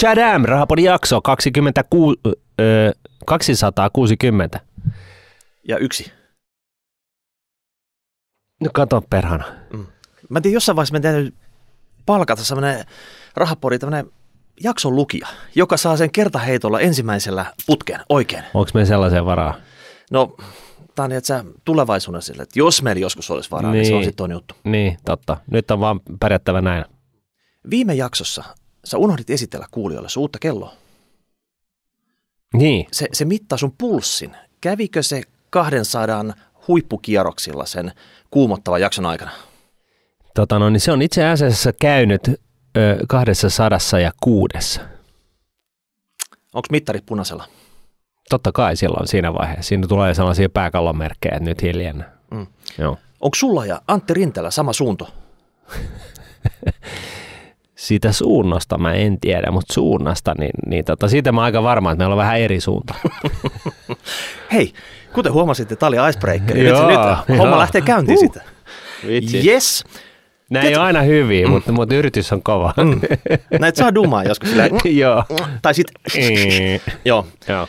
Chadam, Rahapodin jakso 26, ö, 260. Ja yksi. No kato perhana. Mä en tiedä, jossain vaiheessa meidän täytyy palkata semmoinen rahapori, tämmöinen jakson lukija, joka saa sen kertaheitolla ensimmäisellä putkeen oikein. Onko me sellaisen varaa? No, tämä on että sä tulevaisuudessa sille, että jos meillä joskus olisi varaa, niin, niin se on Niin. sitten toinen juttu. Niin, totta. Nyt on vaan pärjättävä näin. Viime jaksossa sä unohdit esitellä kuulijoille sun uutta kelloa. Niin, Se, se mittaa sun pulssin. Kävikö se 200 huippukierroksilla sen kuumottavan jakson aikana? tota no, niin se on itse asiassa käynyt ö, kahdessa sadassa ja kuudessa. Onko mittarit punaisella? Totta kai silloin siinä vaiheessa. Siinä tulee sellaisia pääkallonmerkkejä, että nyt hiljennä. Mm. Joo. Onko sulla ja Antti Rintelä sama suunto? Siitä suunnasta mä en tiedä, mutta suunnasta, niin, niin tota, siitä mä oon aika varma, että meillä on vähän eri suunta. Hei, kuten huomasitte, tämä oli icebreaker. Nyt, Joo, nyt homma joo. lähtee käyntiin Huh. sitä. Yes. Nämä ei ole aina hyviä, mutta, mutta yritys on kova. Mm. Näitä saa dumaa joskus. Silleen, Joo. tai sitten, joo. Joo.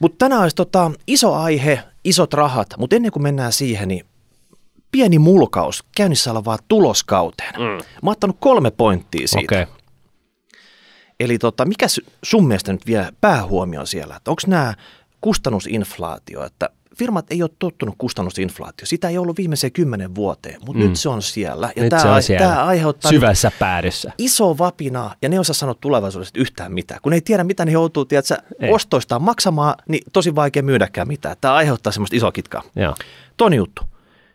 Mutta tänään olisi tota, iso aihe, isot rahat, mutta ennen kuin mennään siihen, niin pieni mulkaus käynnissä olevaa tuloskauteen. Mm. Mä oon ottanut kolme pointtia siitä. Okei. Okay. Eli tota, mikä sun mielestä nyt vie päähuomioon siellä? Onko nämä kustannusinflaatio, että firmat ei ole tottunut kustannusinflaatio. Sitä ei ollut viimeiseen kymmenen vuoteen, mutta mm. nyt se on siellä. Ja Nyt tämä, se on siellä. tämä aiheuttaa Syvässä päädyssä. iso vapina, ja ne osaa sanoa tulevaisuudesta yhtään mitään. Kun ei tiedä, mitä ne joutuu tiedätkö, Ei. ostoistaan maksamaan, niin tosi vaikea myydäkään mitään. Tämä aiheuttaa semmoista isoa kitkaa. Joo. Toinen juttu.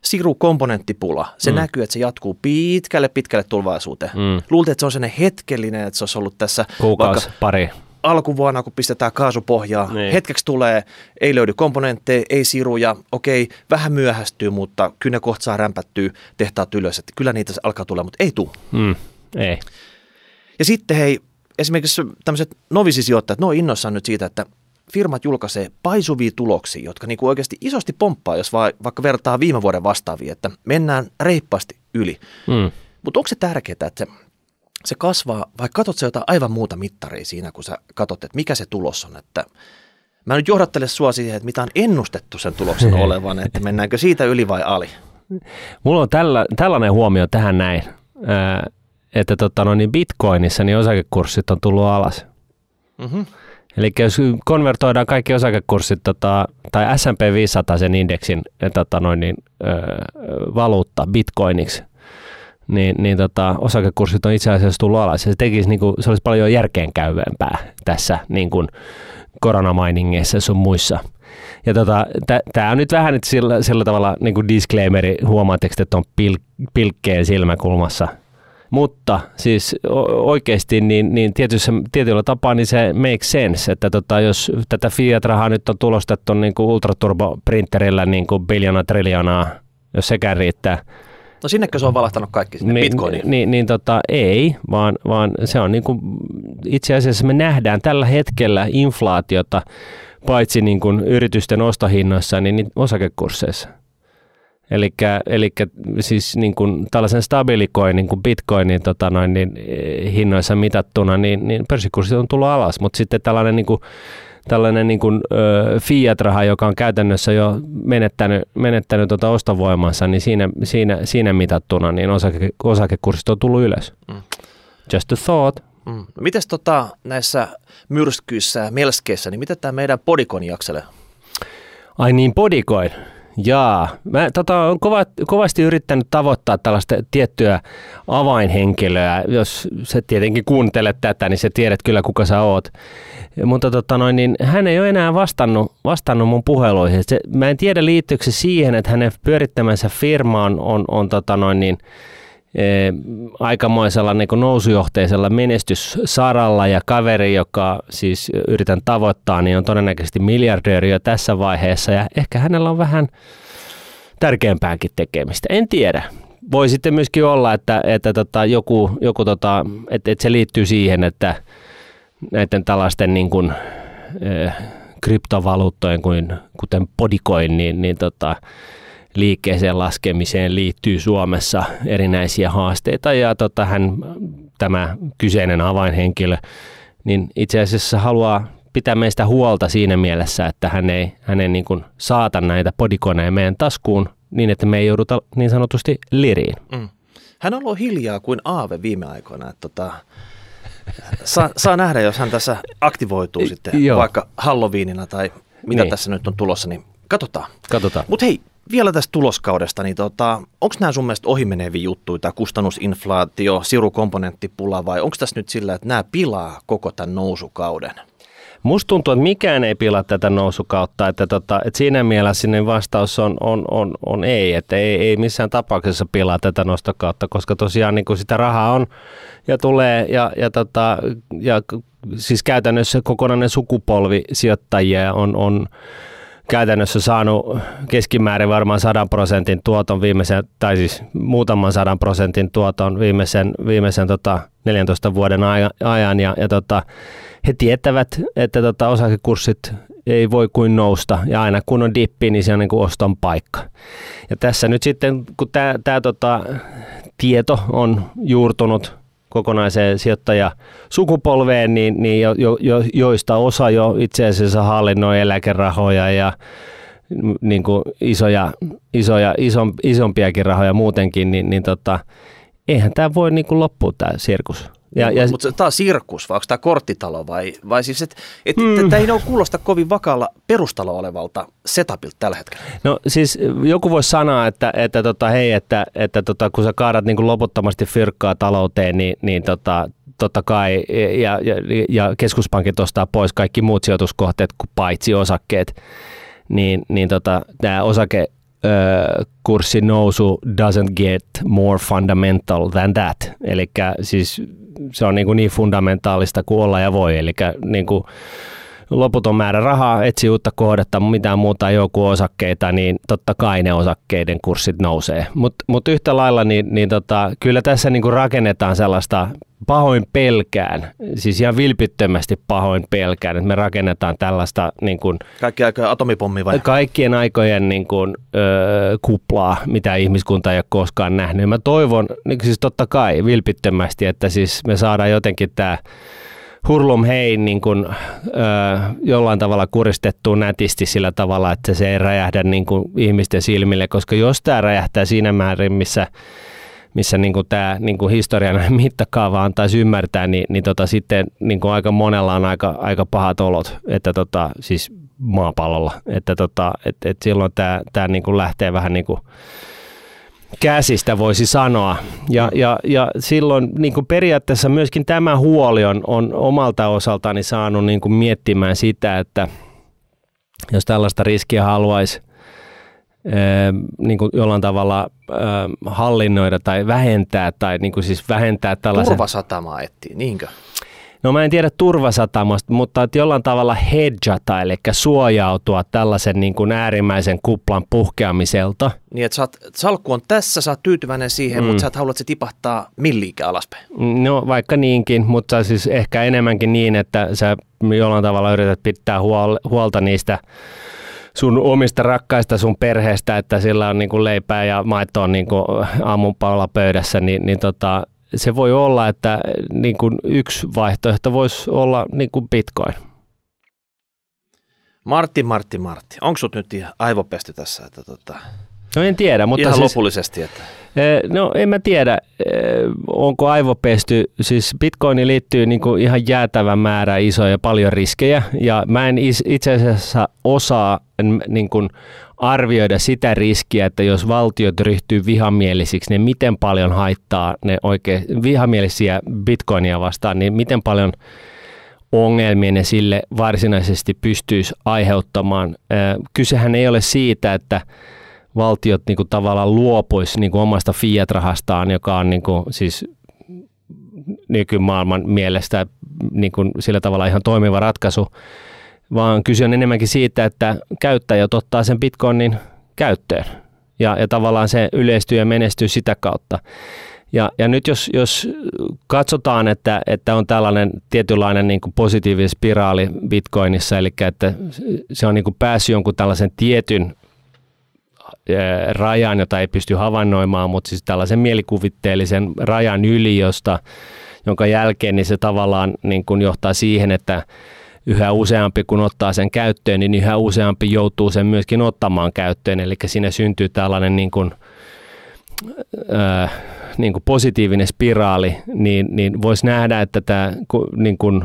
Siru komponenttipula. Se mm. näkyy, että se jatkuu pitkälle, pitkälle tulevaisuuteen. Mm. Luultiin, että se on sellainen hetkellinen, että se olisi ollut tässä Kuukausi, vaikka pari. alkuvuonna, kun pistetään kaasupohjaa. Niin. Hetkeksi tulee, ei löydy komponentteja, ei siruja, okei, vähän myöhästyy, mutta kyllä ne kohta saa rämpättyä tehtaat ylös. Että kyllä niitä alkaa tulla, mutta ei tule. Mm. Ei. Ja sitten hei, esimerkiksi tämmöiset novisisijoittajat, ne on innoissaan nyt siitä, että firmat julkaisee paisuvia tuloksia, jotka niinku oikeasti isosti pomppaa, jos va- vaikka vertaa viime vuoden vastaaviin, että mennään reippaasti yli. Mm. Mutta onko se tärkeää, että se, se kasvaa, vai katsot sä jotain aivan muuta mittaria siinä, kun sä katsot, että mikä se tulos on, että Mä nyt johdattele sua siihen, että mitä on ennustettu sen tuloksen olevan, että mennäänkö siitä yli vai ali. Mulla on tällä, tällainen huomio tähän näin, että tota, no niin Bitcoinissa niin osakekurssit on tullut alas. Mm-hmm. Eli jos konvertoidaan kaikki osakekurssit tota, tai S&P 500 sen indeksin äh, tota, noin, niin, ö, valuutta bitcoiniksi, niin, niin tota, osakekurssit on itse asiassa tullut alas. Se, tekisi, niin kuin, se olisi paljon järkeenkäyvempää tässä niin kuin koronamainingeissa sun muissa. Ja tota, tämä on nyt vähän nyt sillä, sillä tavalla niin kuin disclaimeri, huomaatteko, että on pil, pilkkeen silmäkulmassa – mutta siis oikeasti niin, niin tietyssä, tietyllä tapaa niin se makes sense, että tota, jos tätä fiat-rahaa nyt on tulostettu niin kuin ultraturbo-printerillä niin kuin biljona triljoonaa, jos sekään riittää, No sinnekö se on valahtanut kaikki sinne niin, Bitcoiniin? niin, niin tota, ei, vaan, vaan se on niin kuin, itse asiassa me nähdään tällä hetkellä inflaatiota paitsi niin kuin yritysten ostohinnoissa, niin, niin osakekursseissa. Eli siis niin kuin tällaisen stabiilikoin, niin kuin bitcoinin tota noin, niin, eh, hinnoissa mitattuna, niin, niin pörssikurssit on tullut alas, mutta sitten tällainen, niin kuin, tällainen niin kuin, ö, fiat-raha, joka on käytännössä jo menettänyt, menettänyt tota ostovoimansa, niin siinä, siinä, siinä mitattuna niin osake, osakekurssit on tullut ylös. Mm. Just a thought. Mm. No mites tota, näissä myrskyissä ja melskeissä, niin miten tämä meidän podikon jakselee? Ai niin, Bodycoin. Jaa. Mä tota, olen kova, kovasti yrittänyt tavoittaa tällaista tiettyä avainhenkilöä. Jos sä tietenkin kuuntelet tätä, niin sä tiedät kyllä, kuka sä oot. Mutta tota noin, niin hän ei ole enää vastannut, vastannut mun puheluihin. Se, mä en tiedä liittyykö se siihen, että hänen pyörittämänsä firma on, on, on tota noin, niin, aikamoisella niin kuin nousujohteisella menestyssaralla ja kaveri, joka siis yritän tavoittaa, niin on todennäköisesti miljardööri jo tässä vaiheessa ja ehkä hänellä on vähän tärkeämpääkin tekemistä. En tiedä. Voi sitten myöskin olla, että, että tota, joku, joku tota, että, että se liittyy siihen, että näiden tällaisten niin kuin, eh, kryptovaluuttojen kuin, kuten Podcoin, niin, niin tota, liikkeeseen laskemiseen liittyy Suomessa erinäisiä haasteita ja tota, hän, tämä kyseinen avainhenkilö niin itse asiassa haluaa pitää meistä huolta siinä mielessä, että hän ei, hän ei niin kuin saata näitä podikoneja meidän taskuun niin, että me ei jouduta niin sanotusti liriin. Mm. Hän on ollut hiljaa kuin aave viime aikoina. Että tota, saa, saa nähdä, jos hän tässä aktivoituu sitten Joo. vaikka Halloweenina tai mitä niin. tässä nyt on tulossa, niin katsotaan. Katsotaan. Mutta hei, vielä tästä tuloskaudesta, niin tota, onko nämä sun mielestä ohimeneviä juttuja, tämä kustannusinflaatio, sirukomponenttipula vai onko tässä nyt sillä, että nämä pilaa koko tämän nousukauden? Musta tuntuu, että mikään ei pilaa tätä nousukautta, että, tota, että siinä mielessä sinne vastaus on, on, on, on ei, että ei, ei missään tapauksessa pilaa tätä nostokautta, koska tosiaan niin kuin sitä rahaa on ja tulee ja, ja, tota, ja siis käytännössä kokonainen sukupolvi sijoittajia on, on käytännössä saanut keskimäärin varmaan 100 prosentin tuoton viimeisen, tai siis muutaman sadan prosentin tuoton viimeisen, viimeisen tota 14 vuoden ajan. Ja, ja tota, he tietävät, että tota osakekurssit ei voi kuin nousta ja aina kun on dippi, niin se on niin kuin oston paikka. Ja tässä nyt sitten, kun tämä tota, tieto on juurtunut kokonaiseen sijoittajasukupolveen, niin, niin jo, jo, joista osa jo itse asiassa hallinnoi eläkerahoja ja niin kuin isoja, isoja isom, isompiakin rahoja muutenkin, niin, niin tota, eihän tämä voi niin kuin loppua tämä sirkus. Ja, ja, mutta tämä on sirkus vai onko tämä korttitalo vai, vai siis, että et, hmm. tämä ei ole kuulosta kovin vakaalla perustalo olevalta setupilta tällä hetkellä. No siis joku voisi sanoa, että, että tota, hei, että, että tota, kun sä kaadat niin kuin loputtomasti fyrkkaa talouteen, niin, niin tota, totta kai, ja, ja, ja keskuspankit ostaa pois kaikki muut sijoituskohteet kuin paitsi osakkeet, niin, niin tota, tämä osake kurssin nousu doesn't get more fundamental than that. Eli siis se on niin, kuin niin fundamentaalista kuin olla ja voi. Eli niin kuin loputon määrä rahaa, etsi uutta kohdetta, mitään muuta ei ole kuin osakkeita, niin totta kai ne osakkeiden kurssit nousee. Mutta mut yhtä lailla, niin, niin tota, kyllä tässä niin kuin rakennetaan sellaista pahoin pelkään, siis ihan vilpittömästi pahoin pelkään, että me rakennetaan tällaista niin kuin, Kaikki aikojen atomipommi vai? Kaikkien aikojen niin kuin, ö, kuplaa, mitä ihmiskunta ei ole koskaan nähnyt. Mä toivon, niin siis totta kai vilpittömästi, että siis me saadaan jotenkin tämä hurlum hei niin kuin, ö, jollain tavalla kuristettua nätisti sillä tavalla, että se ei räjähdä niin kuin ihmisten silmille, koska jos tämä räjähtää siinä määrin, missä missä niin kuin tämä niin kuin historian mittakaava antaisi ymmärtää, niin, niin tota, sitten niin kuin aika monella on aika, aika pahat olot, että tota, siis maapallolla, että tota, et, et silloin tämä, tämä niin kuin lähtee vähän niin kuin käsistä voisi sanoa. Ja, ja, ja silloin niin kuin periaatteessa myöskin tämä huoli on, on omalta osaltani saanut niin kuin miettimään sitä, että jos tällaista riskiä haluaisi niin kuin jollain tavalla hallinnoida tai vähentää, tai niin kuin siis vähentää tällaisen... Turvasatamaa etsii, niinkö? No mä en tiedä turvasatamasta, mutta että jollain tavalla hedjata, eli suojautua tällaisen niin kuin äärimmäisen kuplan puhkeamiselta. Niin, että saat, salkku on tässä, sä oot tyytyväinen siihen, mm. mutta sä et halua, että se tipahtaa milliikä alaspäin. No vaikka niinkin, mutta siis ehkä enemmänkin niin, että sä jollain tavalla yrität pitää huolta niistä sun omista rakkaista sun perheestä, että sillä on niin kuin leipää ja maitoa niin kuin aamunpaula pöydässä, niin, niin tota, se voi olla, että niin kuin yksi vaihtoehto voisi olla niin kuin bitcoin. Martti, Martti, Martti. Onko sut nyt ihan aivopesty tässä? Että tota, no en tiedä, mutta ihan siis, lopullisesti. Että. No en mä tiedä, onko aivopesty. Siis bitcoini liittyy niin kuin ihan jäätävän määrä isoja paljon riskejä ja mä en itse asiassa osaa niin kuin arvioida sitä riskiä, että jos valtiot ryhtyy vihamielisiksi, niin miten paljon haittaa ne oikein vihamielisiä bitcoinia vastaan, niin miten paljon ongelmia ne sille varsinaisesti pystyisi aiheuttamaan. Kysehän ei ole siitä, että valtiot niin kuin tavallaan luopuisi niin kuin omasta fiat-rahastaan, joka on niin kuin, siis nykymaailman mielestä niin kuin sillä tavalla ihan toimiva ratkaisu, vaan kyse on enemmänkin siitä, että käyttäjät ottaa sen bitcoinin käyttöön ja, ja tavallaan se yleistyy ja menestyy sitä kautta. Ja, ja nyt jos, jos katsotaan, että, että on tällainen tietynlainen niin kuin positiivinen spiraali bitcoinissa, eli että se on niin kuin päässyt jonkun tällaisen tietyn rajan, jota ei pysty havainnoimaan, mutta siis tällaisen mielikuvitteellisen rajan yli, josta jonka jälkeen niin se tavallaan niin kuin johtaa siihen, että yhä useampi kun ottaa sen käyttöön, niin yhä useampi joutuu sen myöskin ottamaan käyttöön. Eli siinä syntyy tällainen niin kuin, äh, niin kuin positiivinen spiraali, niin, niin voisi nähdä, että tämä niin kuin,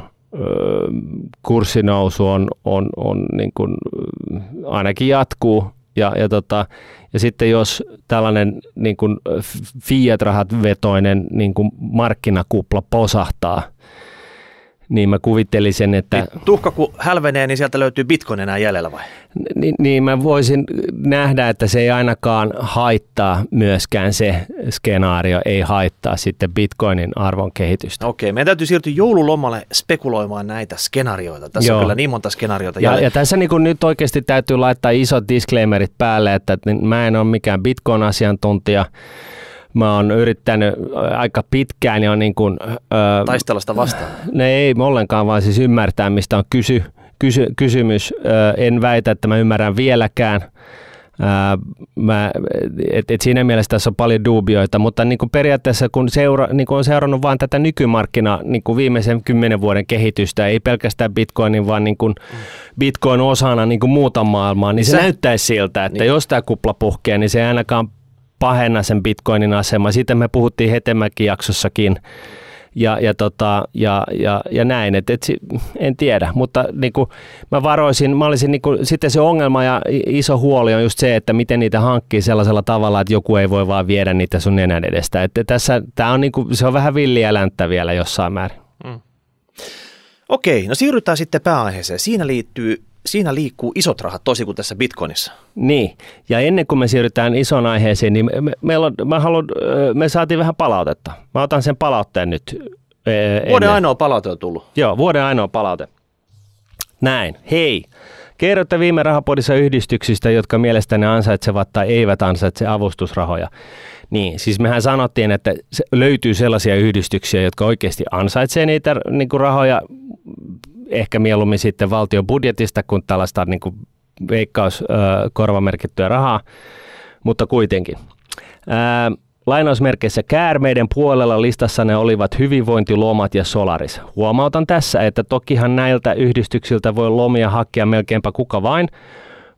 kurssinousu on, on, on niin kuin, ainakin jatkuu. Ja, ja, tota, ja sitten jos tällainen niin kuin fiat-rahat vetoinen niin kuin markkinakupla posahtaa – niin mä kuvittelisin, että... Niin, tuhka kun hälvenee, niin sieltä löytyy bitcoin enää jäljellä vai? Niin, niin mä voisin nähdä, että se ei ainakaan haittaa myöskään se skenaario, ei haittaa sitten bitcoinin arvon kehitystä. Okei, meidän täytyy siirtyä joululomalle spekuloimaan näitä skenaarioita. Tässä Joo. on kyllä niin monta skenaariota. Ja, ja tässä niin nyt oikeasti täytyy laittaa isot disclaimerit päälle, että mä en ole mikään bitcoin-asiantuntija, mä oon yrittänyt aika pitkään ja niin kuin, ö, taistella sitä vastaan. Ne ei ollenkaan, vaan siis ymmärtää, mistä on kysy, kysy, kysymys. Ö, en väitä, että mä ymmärrän vieläkään. mä, et, et siinä mielessä tässä on paljon dubioita, mutta niin kuin periaatteessa kun seura, niin kuin on seurannut vain tätä nykymarkkina niin kuin viimeisen kymmenen vuoden kehitystä, ei pelkästään bitcoinin, vaan niin kuin bitcoin osana niin kuin muuta maailmaa, niin se, se näyttäisi siltä, että niin. jos tämä kupla puhkee, niin se ei ainakaan pahenna sen bitcoinin asema. Siitä me puhuttiin Hetemäki jaksossakin ja, ja, tota, ja, ja, ja näin, et, et, en tiedä, mutta niin kuin mä varoisin, mä olisin niin kuin, sitten se ongelma ja iso huoli on just se, että miten niitä hankkii sellaisella tavalla, että joku ei voi vaan viedä niitä sun nenän edestä. Että tässä, tää on niin kuin, se on vähän villiä länttä vielä jossain määrin. Mm. Okei, no siirrytään sitten pääaiheeseen. Siinä liittyy siinä liikkuu isot rahat tosi kuin tässä Bitcoinissa. Niin, ja ennen kuin me siirrytään ison aiheeseen, niin me, meillä on, mä haluan, me saatiin vähän palautetta. Mä otan sen palautteen nyt. Ennen. Vuoden ainoa palaute on tullut. Joo, vuoden ainoa palaute. Näin, hei. Kerrotte viime rahapodissa yhdistyksistä, jotka mielestäni ansaitsevat tai eivät ansaitse avustusrahoja. Niin, siis mehän sanottiin, että löytyy sellaisia yhdistyksiä, jotka oikeasti ansaitsee niitä niin kuin rahoja ehkä mieluummin sitten valtion budjetista kuin tällaista niin kuin veikkaus korvamerkittyä rahaa, mutta kuitenkin. Ää, lainausmerkeissä käärmeiden puolella listassa ne olivat hyvinvointilomat ja Solaris. Huomautan tässä, että tokihan näiltä yhdistyksiltä voi lomia hakea melkeinpä kuka vain,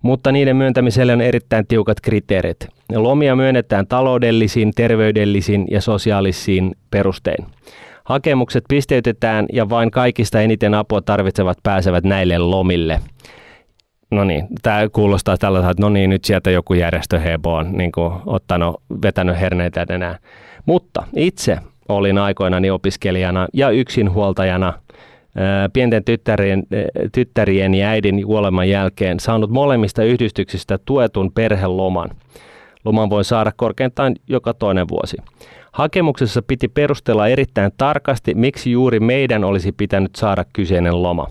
mutta niiden myöntämiselle on erittäin tiukat kriteerit. Lomia myönnetään taloudellisiin, terveydellisiin ja sosiaalisiin perustein. Hakemukset pisteytetään ja vain kaikista eniten apua tarvitsevat pääsevät näille lomille. No niin, tämä kuulostaa tällaiselta, että no niin, nyt sieltä joku järjestö Hebo on niin kuin, ottanut, vetänyt herneitä enää. Mutta itse olin aikoinani opiskelijana ja yksinhuoltajana pienten tyttärien, tyttärien ja äidin kuoleman jälkeen saanut molemmista yhdistyksistä tuetun perheloman. Loman voi saada korkeintaan joka toinen vuosi. Hakemuksessa piti perustella erittäin tarkasti, miksi juuri meidän olisi pitänyt saada kyseinen loma.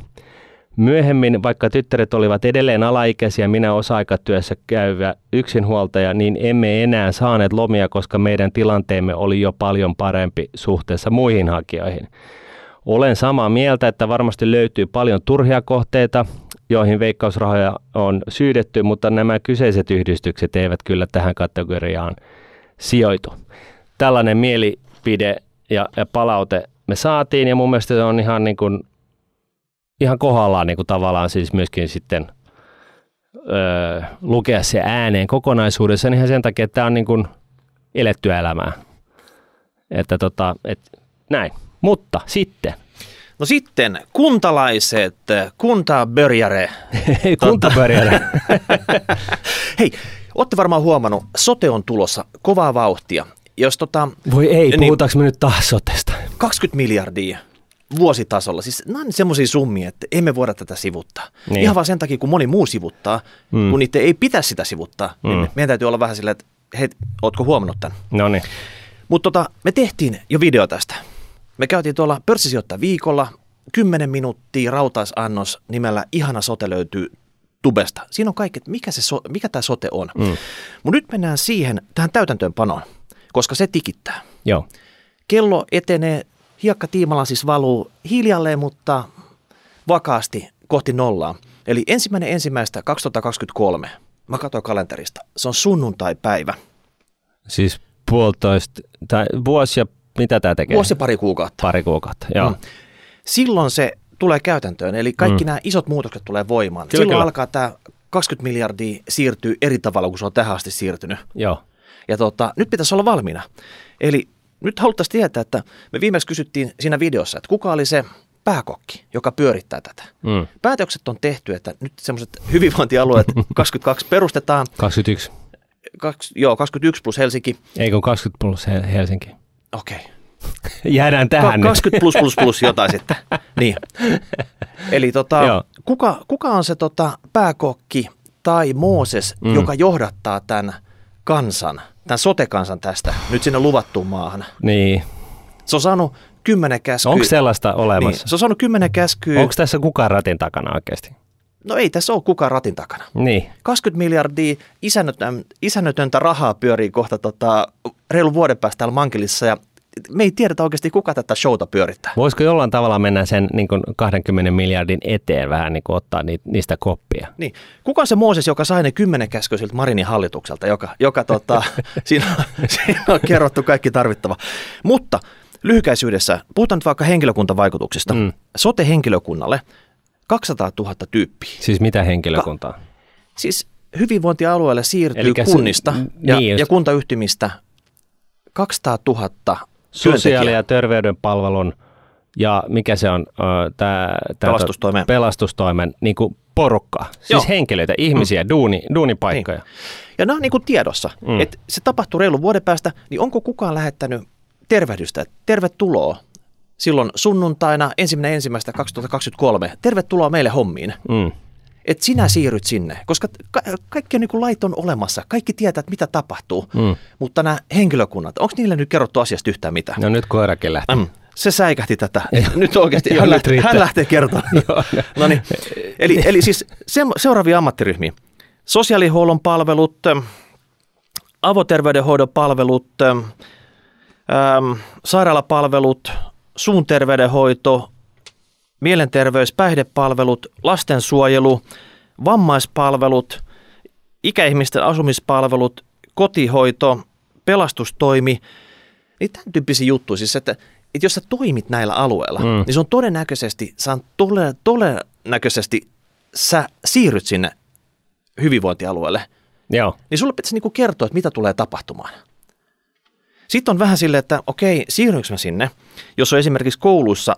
Myöhemmin, vaikka tyttäret olivat edelleen alaikäisiä minä osa-aikatyössä käyvä yksinhuoltaja, niin emme enää saaneet lomia, koska meidän tilanteemme oli jo paljon parempi suhteessa muihin hakijoihin. Olen samaa mieltä, että varmasti löytyy paljon turhia kohteita, joihin veikkausrahoja on syydetty, mutta nämä kyseiset yhdistykset eivät kyllä tähän kategoriaan sijoitu tällainen mielipide ja, ja palaute me saatiin ja mun mielestä se on ihan, niin kuin, ihan kohdallaan niin kuin tavallaan siis myöskin sitten öö, lukea se ääneen kokonaisuudessa ihan sen takia, että tämä on niin kuin elettyä elämää. Että tota, et, näin. Mutta sitten. No sitten kuntalaiset, kuntabörjäre. kuntabörjäre. Hei, olette varmaan huomannut, sote on tulossa kovaa vauhtia. Jos tota, Voi ei, niin, puhutaanko me nyt taas sotesta? 20 miljardia vuositasolla. Siis nämä on semmoisia summia, että emme voida tätä sivuttaa. Niin. Ihan vaan sen takia, kun moni muu sivuttaa, mm. kun niitä ei pitäisi sitä sivuttaa, niin mm. niin meidän täytyy olla vähän silleen, että hei, ootko huomannut tämän? No niin. Mutta tota, me tehtiin jo video tästä. Me käytiin tuolla pörssisijoittaja viikolla, 10 minuuttia rautaisannos nimellä Ihana sote löytyy tubesta. Siinä on kaikki, että mikä, se so, mikä tämä sote on. Mm. Mutta nyt mennään siihen, tähän täytäntöönpanoon koska se tikittää. Joo. Kello etenee, hiekka tiimalla siis valuu hiljalleen, mutta vakaasti kohti nollaa. Eli ensimmäinen ensimmäistä 2023. Mä katsoin kalenterista. Se on sunnuntai-päivä. Siis puolitoista, tai vuosi ja mitä tämä tekee? Vuosi pari kuukautta. Pari kuukautta, joo. Mm. Silloin se tulee käytäntöön, eli kaikki mm. nämä isot muutokset tulee voimaan. Kyllä, Silloin kyllä. alkaa tämä 20 miljardia siirtyy eri tavalla kuin se on tähän asti siirtynyt. Joo. Ja tota, nyt pitäisi olla valmiina. Eli nyt haluttaisiin tietää, että me viimeksi kysyttiin siinä videossa, että kuka oli se pääkokki, joka pyörittää tätä. Mm. Päätökset on tehty, että nyt semmoiset hyvinvointialueet 22 perustetaan. 21. Kaks, joo, 21 plus Helsinki. Ei kun 20 plus Helsinki. Okei. Okay. Jäädään tähän Ka- 20 plus plus plus jotain sitten. Niin. Eli tota, kuka, kuka on se tota, pääkokki tai Mooses, mm. joka johdattaa tämän kansan, tämän sote-kansan tästä nyt sinne luvattuun maahan? Niin. Se on saanut kymmenen käskyä. Onko sellaista olemassa? Niin, se on saanut kymmenen käskyä. Onko tässä kukaan ratin takana oikeasti? No ei tässä ole kukaan ratin takana. Niin. 20 miljardia isännötöntä rahaa pyörii kohta tota, reilun vuoden päästä täällä Mankelissa ja me ei tiedetä oikeasti, kuka tätä showta pyörittää. Voisiko jollain tavalla mennä sen niin kuin 20 miljardin eteen vähän niin kuin ottaa niistä koppia? Niin. Kuka on se Mooses, joka sai ne kymmenen käsköisiltä Marinin hallitukselta, joka, joka tota, siinä, siinä on kerrottu kaikki tarvittava. Mutta lyhykäisyydessä, puhutaan nyt vaikka henkilökuntavaikutuksista. Mm. Sote-henkilökunnalle 200 000 tyyppiä. Siis mitä henkilökuntaa? Ka- siis hyvinvointialueelle siirtyy Elikkä kunnista se, ja, niin ja kuntayhtymistä 200 000 Sosiaali- ja terveydenpalvelun ja mikä se on, tämä pelastustoimen, pelastustoimen niin kuin porukka, siis Joo. henkilöitä, ihmisiä, mm. duuni, duunipaikkoja. Niin. Ja nämä on niin kuin tiedossa, mm. että se tapahtuu reilun vuoden päästä, niin onko kukaan lähettänyt tervehdystä, tervetuloa silloin sunnuntaina ensimmäinen ensimmäistä 2023, tervetuloa meille hommiin. Mm. Että sinä siirryt sinne, koska ka- kaikki on niin kuin lait on olemassa, kaikki tietää, että mitä tapahtuu, mm. mutta nämä henkilökunnat, onko niille nyt kerrottu asiasta yhtään mitään? No nyt koirakin lähti. Mm. Se säikähti tätä. nyt oikeasti hän, lähtee, hän lähtee kertomaan. no niin. eli, eli siis se, seuraavia ammattiryhmiä. Sosiaalihuollon palvelut, avoterveydenhoidon palvelut, äm, sairaalapalvelut, suun terveydenhoito, mielenterveys, päihdepalvelut, lastensuojelu, vammaispalvelut, ikäihmisten asumispalvelut, kotihoito, pelastustoimi, niin tämän tyyppisiä juttuja. Siis, että, että jos sä toimit näillä alueilla, mm. niin se on todennäköisesti, sä on tole, todennäköisesti sä siirryt sinne hyvinvointialueelle. Joo. Niin sulle pitäisi niinku kertoa, että mitä tulee tapahtumaan. Sitten on vähän silleen, että okei, siirrynkö mä sinne, jos on esimerkiksi kouluissa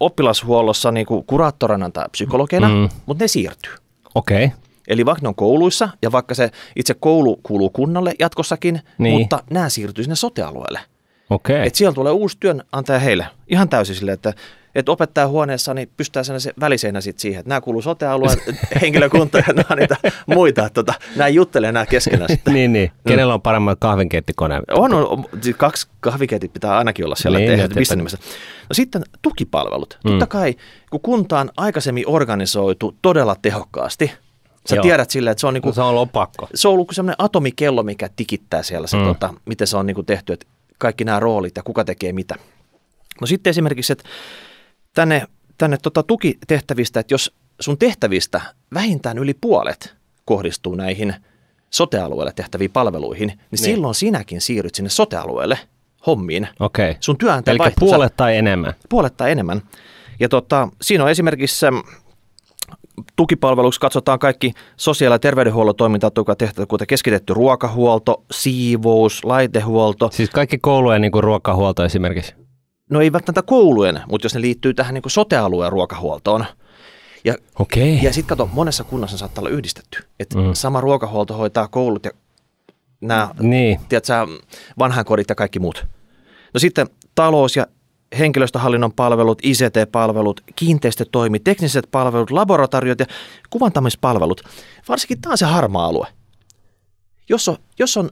oppilashuollossa niin kuin kuraattorina tai psykologina, mm. mutta ne siirtyy. Okei. Okay. Eli vaikka ne on kouluissa ja vaikka se itse koulu kuuluu kunnalle jatkossakin, niin. mutta nämä siirtyy sinne sotealueelle. Okei. Et siellä tulee uusi työnantaja heille. Ihan täysin silleen, että että opettajahuoneessa niin pystytään se väliseinä sit siihen, että nämä kuuluu sote-alueen henkilökunta ja nämä niitä muita, että tota, nämä juttelee nämä keskenään sitten. niin, niin. Mm. Kenellä on paremmin kahvinkeittikoneet? On, on, siis kaksi kahvikeitit pitää ainakin olla siellä, niin, että missä nimessä. No sitten tukipalvelut. Mm. Totta kai, kun kunta on aikaisemmin organisoitu todella tehokkaasti, Sä Joo. tiedät silleen, että se on, niinku, no, se on ollut pakko. Se on ollut semmoinen atomikello, mikä tikittää siellä se, mm. tota, miten se on niinku tehty, että kaikki nämä roolit ja kuka tekee mitä. No sitten esimerkiksi, että tänne, tänne tota tukitehtävistä, että jos sun tehtävistä vähintään yli puolet kohdistuu näihin sotealueelle tehtäviin palveluihin, niin, niin. silloin sinäkin siirryt sinne sotealueelle hommiin. Okei. Sun työnantaja Eli vaihtuu, puolet tai enemmän. Puolet tai enemmän. Ja tota, siinä on esimerkiksi tukipalveluksi katsotaan kaikki sosiaali- ja terveydenhuollon toimintaa, kuten keskitetty ruokahuolto, siivous, laitehuolto. Siis kaikki koulujen niin kuin ruokahuolto esimerkiksi? no ei välttämättä koulujen, mutta jos ne liittyy tähän niin sotealueen ruokahuoltoon. Ja, okay. ja sitten kato, monessa kunnassa saattaa olla yhdistetty, että mm. sama ruokahuolto hoitaa koulut ja nämä niin. tiedätkö, vanhainkodit ja kaikki muut. No sitten talous- ja henkilöstöhallinnon palvelut, ICT-palvelut, kiinteistötoimi, tekniset palvelut, laboratoriot ja kuvantamispalvelut. Varsinkin tämä on se harmaa alue. Jos on, jos on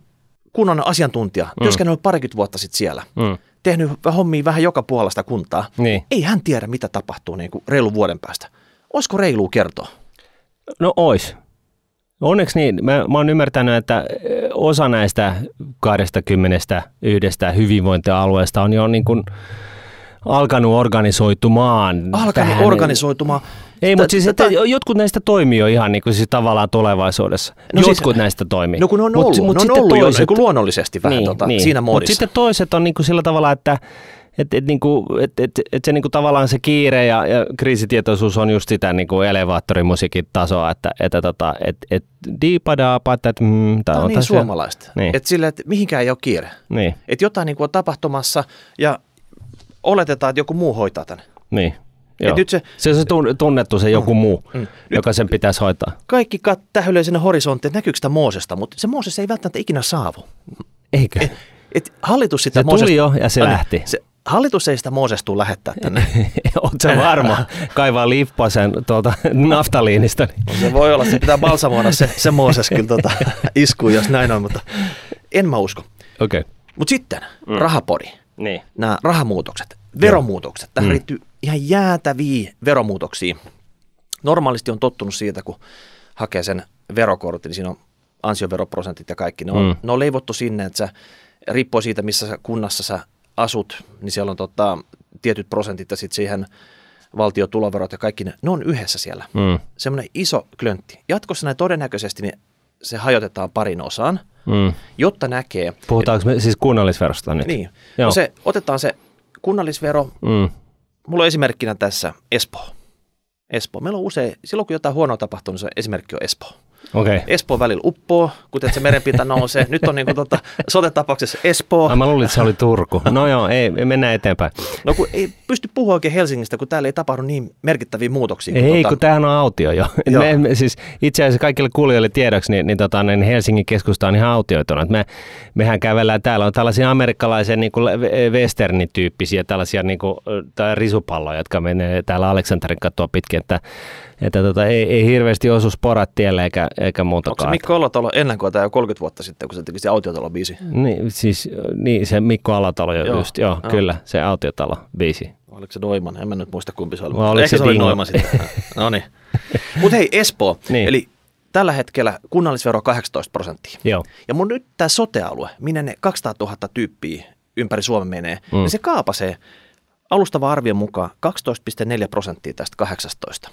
kunnon asiantuntija, mm. työskennellyt parikymmentä vuotta sitten siellä, mm tehnyt hommia vähän joka puolesta kuntaa. Niin. Ei hän tiedä, mitä tapahtuu niin kuin reilun vuoden päästä. Olisiko reilu kertoa? No ois. Onneksi niin. Mä, mä oon ymmärtänyt, että osa näistä 21 hyvinvointialueista on jo niin kuin alkanut organisoitumaan. alkanut tähän. organisoitumaan. Ei, mutta siis että jotkut näistä toimii jo ihan niin kuin siis tavallaan tulevaisuudessa. No siis- jotkut näistä toimii. No kun on Mut- ollut, mut on ollut jo toiset- niin kuin luonnollisesti vähän niin, tota, niin. siinä Mutta moodissa. sitten toiset on niin kuin sillä tavalla, että et, et, niin kuin, et, et, et se niin kuin tavallaan se kiire ja, ja kriisitietoisuus on just sitä niin kuin elevaattorimusiikin tasoa, että, että tota, et, et diipadaapa, että mm, Tämä on niin tässä- suomalaista. Niin. Että sille, että mihinkään ei ole kiire. Niin, Että jotain niin kuin on tapahtumassa ja oletetaan, että joku muu hoitaa tänne. niin. Et Joo. nyt se se on se tun- tunnettu se joku muu, Mm. joka sen pitäisi hoitaa. kaikki kat- tähylee sinne horisonttiin, että näkyykö sitä Moosesta, mutta se Mooses ei välttämättä ikinä saavu. Eikö? Et hallitus sitä Se tuli Moosesta, jo ja se lähti. Se, hallitus ei sitä Moosestua lähettää tänne. Sä varma? Kaivaa lippasen tuolta naftaliinista. niin- Se voi olla, se pitää balsamoida se, se Mooses kyllä tota, iskuun, jos näin on, mutta en mä usko. Okei. Okay. Mutta sitten mm. rahapori, Niin. nämä rahamuutokset, veromuutokset. Tähän Mm. liittyy ihan jäätäviä veromuutoksia. Normaalisti on tottunut siitä, kun hakee sen verokortin, niin siinä on ansioveroprosentit ja kaikki. Ne on, Mm. ne on leivottu sinne, että sä, riippuu siitä, missä sä kunnassa sä asut, niin siellä on tota, tietyt prosentit ja sitten siihen valtiotuloverot ja kaikki ne, ne on yhdessä siellä. Mm. Semmoinen iso klöntti. Jatkossa näin todennäköisesti niin se hajotetaan parin osaan, Mm. jotta näkee. Puhutaanko me siis kunnallisverosta nyt? Niin, Joo. no se, otetaan se kunnallisvero. Mm. Mulla on esimerkkinä tässä Espoo. Espoo. Meillä on usein, silloin kun jotain huonoa tapahtuu, niin se esimerkki on Espoo. Okay. Espoo välillä uppoo, kuten se merenpinta nousee. Nyt on niin kuin tota, sote-tapauksessa Espoo. Ah, mä luulin, että se oli Turku. No joo, ei, mennään eteenpäin. No kun ei pysty puhua oikein Helsingistä, kun täällä ei tapahdu niin merkittäviä muutoksia. kuin Ei, tota, kun tämähän on autio jo. Joo. Me, me, siis itse asiassa kaikille kuulijoille tiedoksi, niin, niin, tota, niin Helsingin keskusta on ihan autioitunut. Me, mehän kävellään, täällä on tällaisia amerikkalaisia niin kuin westernityyppisiä tällaisia niin kuin, tai risupalloja, jotka menee täällä Aleksanterin kattoa pitkin, että, että tota, ei, ei hirveästi osu sporat tielle eikä, eikä Onko se muutakaan. Mikko Ollotalo ennakkoita jo 30 vuotta sitten, kun se teki se autiotalo biisi? Niin, siis, niin, se Mikko Alatalo jo Joo, just, joo, joo. kyllä, se autiotalo biisi. Oliko se Noiman? En mä nyt muista kumpi se oli. Oliko Ehkä se se oli? Noiman sitten. no niin. Mutta hei, Espoo. Niin. Eli tällä hetkellä kunnallisvero on 18 prosenttia. Joo, Ja mun nyt tämä sotealue, minne ne 200 000 tyyppiä ympäri Suomen menee, mm. niin se kaapasee alustava arvion mukaan 12,4 prosenttia tästä 18.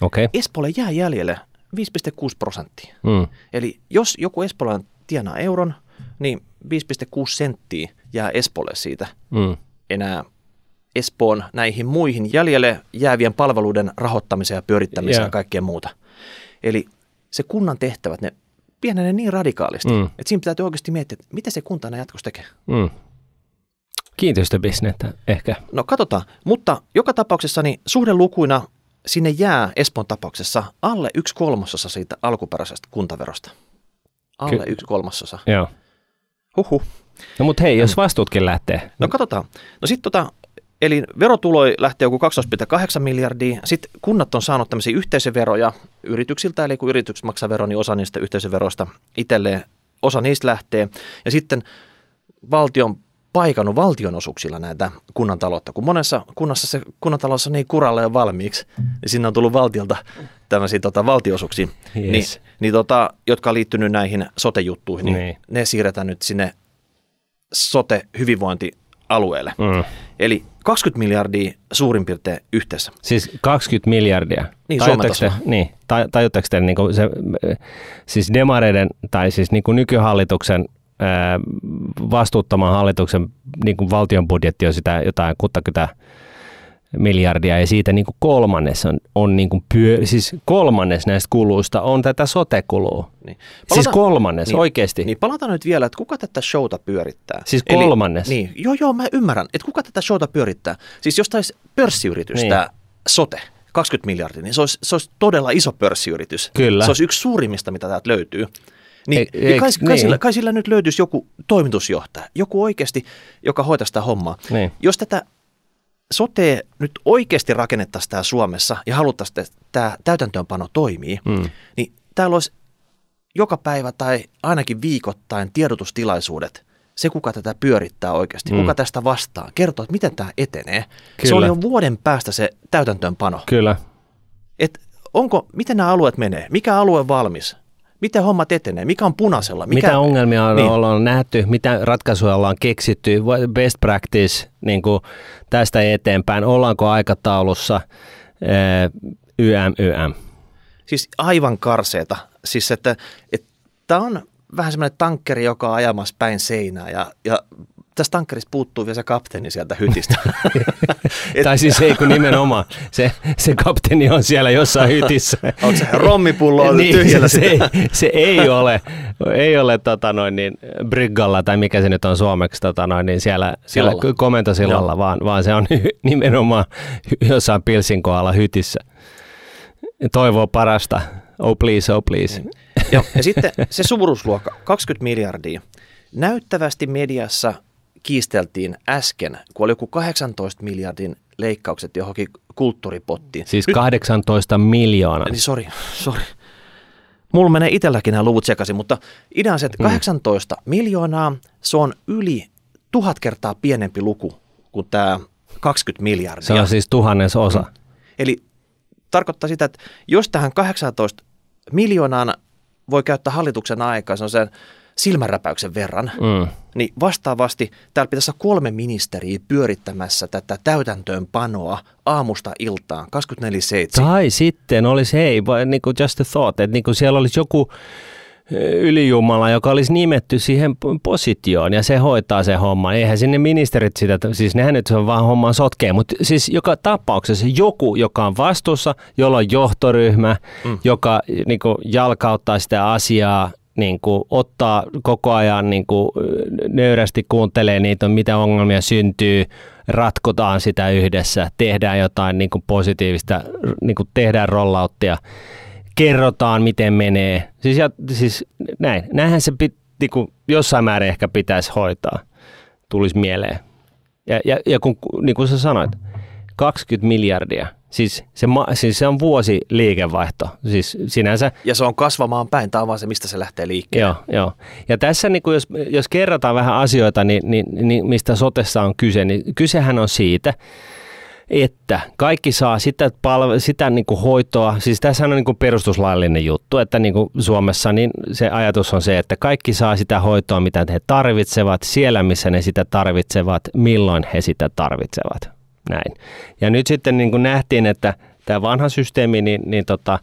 okei. Okay. Espoolle jää jäljelle 5,6 prosenttia. Mm. Eli jos joku espoolainen tienaa euron, niin 5,6 senttiä jää Espoolle siitä Mm. enää Espoon näihin muihin jäljelle jäävien palveluiden rahoittamiseen ja pyörittämiseen Joo. ja kaikkea muuta. Eli se kunnan tehtävät, ne pienenee niin radikaalisti, Mm. että siinä pitää oikeasti miettiä, että mitä se kunta enää jatkossa tekee. Mm. Kiinteistöbisnettä ehkä. No katsotaan, mutta joka tapauksessa niin suhdelukuina sinne jää Espoon tapauksessa alle yksi kolmasosa siitä alkuperäisestä kuntaverosta. Alle Ky- yksi kolmasosa. Joo. Huhhuh. No mutta hei, jos vastuutkin lähtee. No katsotaan. No sitten tota, eli verotuloi lähtee joku 12,8 miljardia. Sitten kunnat on saanut tämmöisiä yhteisöveroja yrityksiltä, eli kun yritykset maksaa veroa, niin osa niistä yhteisöveroista itselleen, osa niistä lähtee. Ja sitten valtio on paikannut valtionosuuksilla näitä kunnan taloutta. Kun monessa kunnassa se kunnan talous on niin kuralle jo valmiiksi, niin sinne on tullut valtiolta tämmöisiä tota, valtionosuuksia, Yes. niin, niin tota, jotka on liittynyt näihin sote-juttuihin, niin, Niin. niin ne siirretään nyt sinne sote-hyvinvointialueelle. Mm. Eli 20 miljardia suurin piirtein yhteensä. Siis 20 miljardia. Niin, Tajutteko te, niin, taj- tajutteko te niin se, siis demareiden tai siis niin kuin nykyhallituksen ää, vastuuttaman hallituksen niin kuin valtion budjetti on sitä jotain 60 miljardia ja siitä niin kuin kolmannes on, on niin kuin pyö, siis kolmannes näistä kuluista on tätä sote-kulua. Niin. Siis kolmannes, niin, oikeasti. Niin palataan nyt vielä, että kuka tätä showta pyörittää. Siis kolmannes? Eli, niin, joo joo, mä ymmärrän, että kuka tätä showta pyörittää. Siis jos taisi pörssiyritys, Niin. niin. tämä sote, 20 miljardia, niin se olisi, se olisi todella iso pörssiyritys. Kyllä. Se olisi yksi suurimmista, mitä täältä löytyy. Niin, Ei- niin, kai, eikö- kai, niin. sillä, kai sillä nyt löytyisi joku toimitusjohtaja, joku oikeasti, joka hoitaa sitä hommaa. Niin. Jos tätä sote nyt oikeasti rakennettaisiin täällä Suomessa ja haluttaisiin, että tämä täytäntöönpano toimii, Mm. niin täällä olisi joka päivä tai ainakin viikoittain tiedotustilaisuudet. Se, kuka tätä pyörittää oikeasti, Mm. kuka tästä vastaa, kertoo, että miten tämä etenee. Se Kyllä. on jo vuoden päästä se täytäntöönpano. Kyllä. Et onko, miten nämä alueet menee? Mikä alue on valmis? Miten hommat etenee? Mikä on punaisella? Mikä, mitä ongelmia on, niin. ollaan nähty? Mitä ratkaisuja ollaan keksitty? Best practice niin kuin tästä eteenpäin? Ollaanko aikataulussa? YM, YM. Siis aivan karseeta. Siis että, että tämä on vähän semmoinen tankkeri, joka on ajamassa päin seinää ja, ja tästä tankkerista puuttuu vielä se kapteeni sieltä hytistä. Et, tai siis ei kun nimenomaan, se, se kapteeni on siellä jossain hytissä. Onko se rommipullo on niin, tyhjällä se, se, se, ei ole, ei ole tota noin, niin, Bryggalla tai mikä se nyt on suomeksi tota noin, niin siellä, siellä komentosillalla, vaan, vaan se on nimenomaan jossain pilsin kohdalla hytissä. Toivoo parasta. Oh please, oh please. Joo, ja sitten se suuruusluokka, 20 miljardia. Näyttävästi mediassa kiisteltiin äsken, kun oli joku 18 miljardin leikkaukset johonkin kulttuuripottiin. Siis 18 Nyt, miljoonaa. Niin sori, sori. Mulla menee itselläkin nämä luvut sekaisin, mutta idea on se, että 18 mm. miljoonaa, se on yli tuhat kertaa pienempi luku kuin tämä 20 miljardia. Se on siis tuhannes osa. Mm. Eli tarkoittaa sitä, että jos tähän 18 miljoonaan voi käyttää hallituksen aikaa, se on sen silmänräpäyksen verran, mm. niin vastaavasti täällä pitäisi olla kolme ministeriä pyörittämässä tätä täytäntöönpanoa aamusta iltaan 24-7. Tai sitten olisi, hei, niin kuin just a thought, että niin kuin siellä olisi joku ylijumala, joka olisi nimetty siihen positioon ja se hoitaa se homma. Eihän sinne ministerit sitä, siis nehän nyt on vaan homman sotkee, mutta siis joka tapauksessa joku, joka on vastuussa, jolla on johtoryhmä, mm. joka niin kuin, jalkauttaa sitä asiaa niin kuin, ottaa koko ajan niin kuin, nöyrästi kuuntelee niitä, mitä ongelmia syntyy, ratkotaan sitä yhdessä, tehdään jotain niin kuin positiivista, niin kuin tehdään rollouttia, kerrotaan miten menee. Siis, ja, siis näin, näinhän se pit, niin kuin, jossain määrin ehkä pitäisi hoitaa, tulisi mieleen. Ja, ja, ja kun, niin kuin sä sanoit, 20 miljardia – Siis se, siis se on vuosi liikevaihto. Siis sinänsä. Ja se on kasvamaan päin, tämä on vaan se, mistä se lähtee liikkeelle. Joo, joo. Ja tässä niin kuin jos, jos kerrataan vähän asioita, niin, niin, niin mistä sotessa on kyse, niin kysehän on siitä, että kaikki saa sitä, palve, sitä niin kuin hoitoa, siis tässä on niin kuin perustuslaillinen juttu, että niin kuin Suomessa niin se ajatus on se, että kaikki saa sitä hoitoa, mitä he tarvitsevat, siellä missä ne sitä tarvitsevat, milloin he sitä tarvitsevat näin. Ja nyt sitten niin kuin nähtiin, että tämä vanha systeemi, niin, niin tota,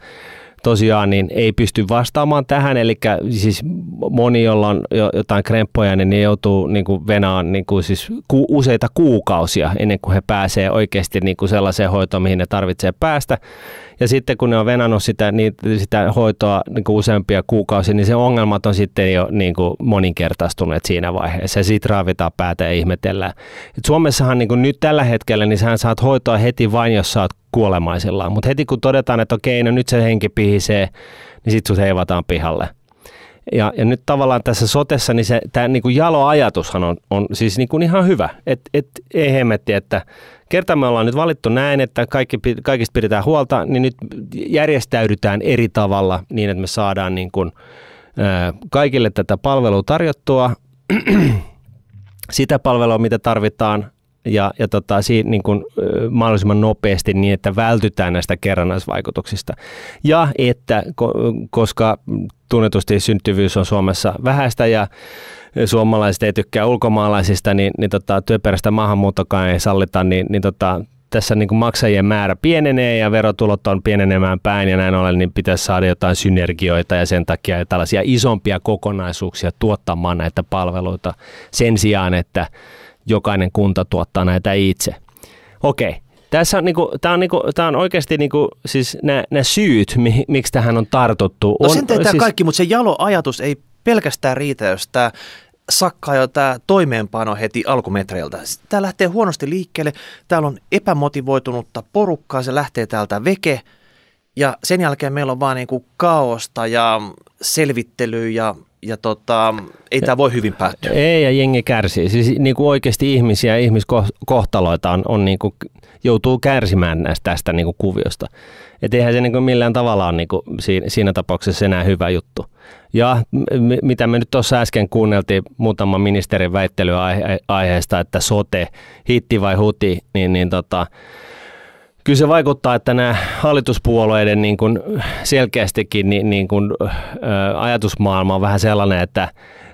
tosiaan niin ei pysty vastaamaan tähän, eli siis moni, jolla on jotain kremppoja, niin ne joutuu niin kuin venaan niin kuin siis ku, useita kuukausia ennen kuin he pääsee oikeasti niin kuin sellaiseen hoitoon, mihin ne tarvitsee päästä. Ja sitten kun ne on venannut sitä, niin, sitä hoitoa niin kuin useampia kuukausia, niin se ongelmat on sitten jo niin kuin moninkertaistuneet siinä vaiheessa. Ja sitten raavitaan päätä ja ihmetellään. Et Suomessahan niin kuin nyt tällä hetkellä, niin sä saat hoitoa heti vain, jos sä oot kuolemaisillaan. Mutta heti kun todetaan, että okei, no nyt se henki pihisee, niin sitten sut heivataan pihalle. Ja, ja nyt tavallaan tässä sotessa, niin se, tämä niin kuin jalo ajatushan on, on siis niin kuin ihan hyvä. että et, ei hemmetti, että kerta me ollaan nyt valittu näin, että kaikki, kaikista pidetään huolta, niin nyt järjestäydytään eri tavalla niin, että me saadaan niin kuin, ää, kaikille tätä palvelua tarjottua, sitä palvelua, mitä tarvitaan, ja, ja tota, siinä niin kuin, mahdollisimman nopeasti niin, että vältytään näistä kerrannaisvaikutuksista. Ja että, koska tunnetusti syntyvyys on Suomessa vähäistä ja suomalaiset ei tykkää ulkomaalaisista, niin, niin tota, työperäistä maahanmuuttokaan ei sallita, niin, niin tota, tässä niin kuin maksajien määrä pienenee ja verotulot on pienenemään päin ja näin ollen niin pitäisi saada jotain synergioita ja sen takia tällaisia isompia kokonaisuuksia tuottamaan näitä palveluita sen sijaan, että jokainen kunta tuottaa näitä itse. Okei, tässä on, niinku, tämä on, niinku, tää on oikeasti niinku, siis nämä syyt, mi, miksi tähän on tartuttu. No on, sen siis... kaikki, mutta se jalo ajatus ei pelkästään riitä, jos tämä sakkaa jo tämä toimeenpano heti alkumetreiltä. Tämä lähtee huonosti liikkeelle, täällä on epämotivoitunutta porukkaa, se lähtee täältä veke ja sen jälkeen meillä on vaan niinku kaosta ja selvittelyä ja ja tota, ei tämä voi hyvin päättyä. Ei, ja jengi kärsii. Siis niin kuin oikeasti ihmisiä, ihmiskohtaloita on, on niin kuin, joutuu kärsimään näistä tästä niin kuin kuviosta. Et eihän se niin kuin millään tavalla ole niin kuin siinä, siinä tapauksessa enää hyvä juttu. Ja m- mitä me nyt tuossa äsken kuunneltiin muutaman ministerin väittelyä aihe- aiheesta, että sote, hitti vai huti, niin, niin tota, kyllä se vaikuttaa, että nämä hallituspuolueiden niin kuin selkeästikin niin, niin kuin, ä, ajatusmaailma on vähän sellainen, että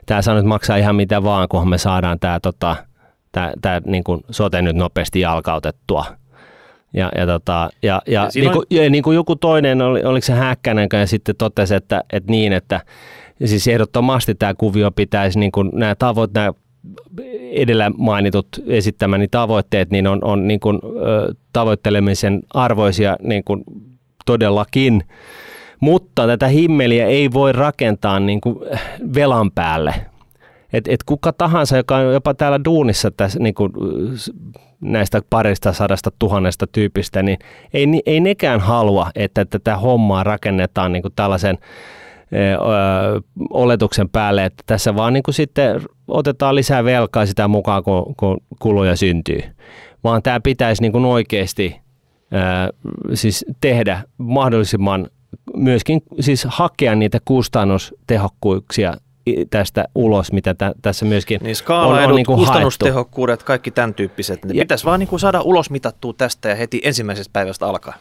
tämä saa nyt maksaa ihan mitä vaan, kunhan me saadaan tämä, tota, tämä, tämä niin kuin sote nyt nopeasti jalkautettua. Ja, ja, tota, ja, ja, ja, niin kuin, ja niin kuin joku toinen, oli, oliko se Häkkänen, ja sitten totesi, että, että niin, että siis ehdottomasti tämä kuvio pitäisi, niin kuin nämä tavoit, nämä edellä mainitut esittämäni tavoitteet niin on, on niin kuin, ö, tavoittelemisen arvoisia niin kuin todellakin, mutta tätä himmeliä ei voi rakentaa niin kuin velan päälle. Et, et kuka tahansa, joka on jopa täällä duunissa tässä, niin kuin, näistä parista sadasta tuhannesta tyypistä, niin ei, ei nekään halua, että tätä hommaa rakennetaan niin kuin tällaisen oletuksen päälle, että tässä vaan niin kuin sitten otetaan lisää velkaa sitä mukaan, kun, kun kuluja syntyy. Vaan tämä pitäisi niin kuin oikeasti ää, siis tehdä mahdollisimman myöskin siis hakea niitä kustannustehokkuuksia tästä ulos, mitä tä, tässä myöskin niin skaala on, on niin kuin kustannustehokkuudet, kaikki tämän tyyppiset. Ne ja, pitäisi vaan niin kuin saada ulos mitattua tästä ja heti ensimmäisestä päivästä alkaa.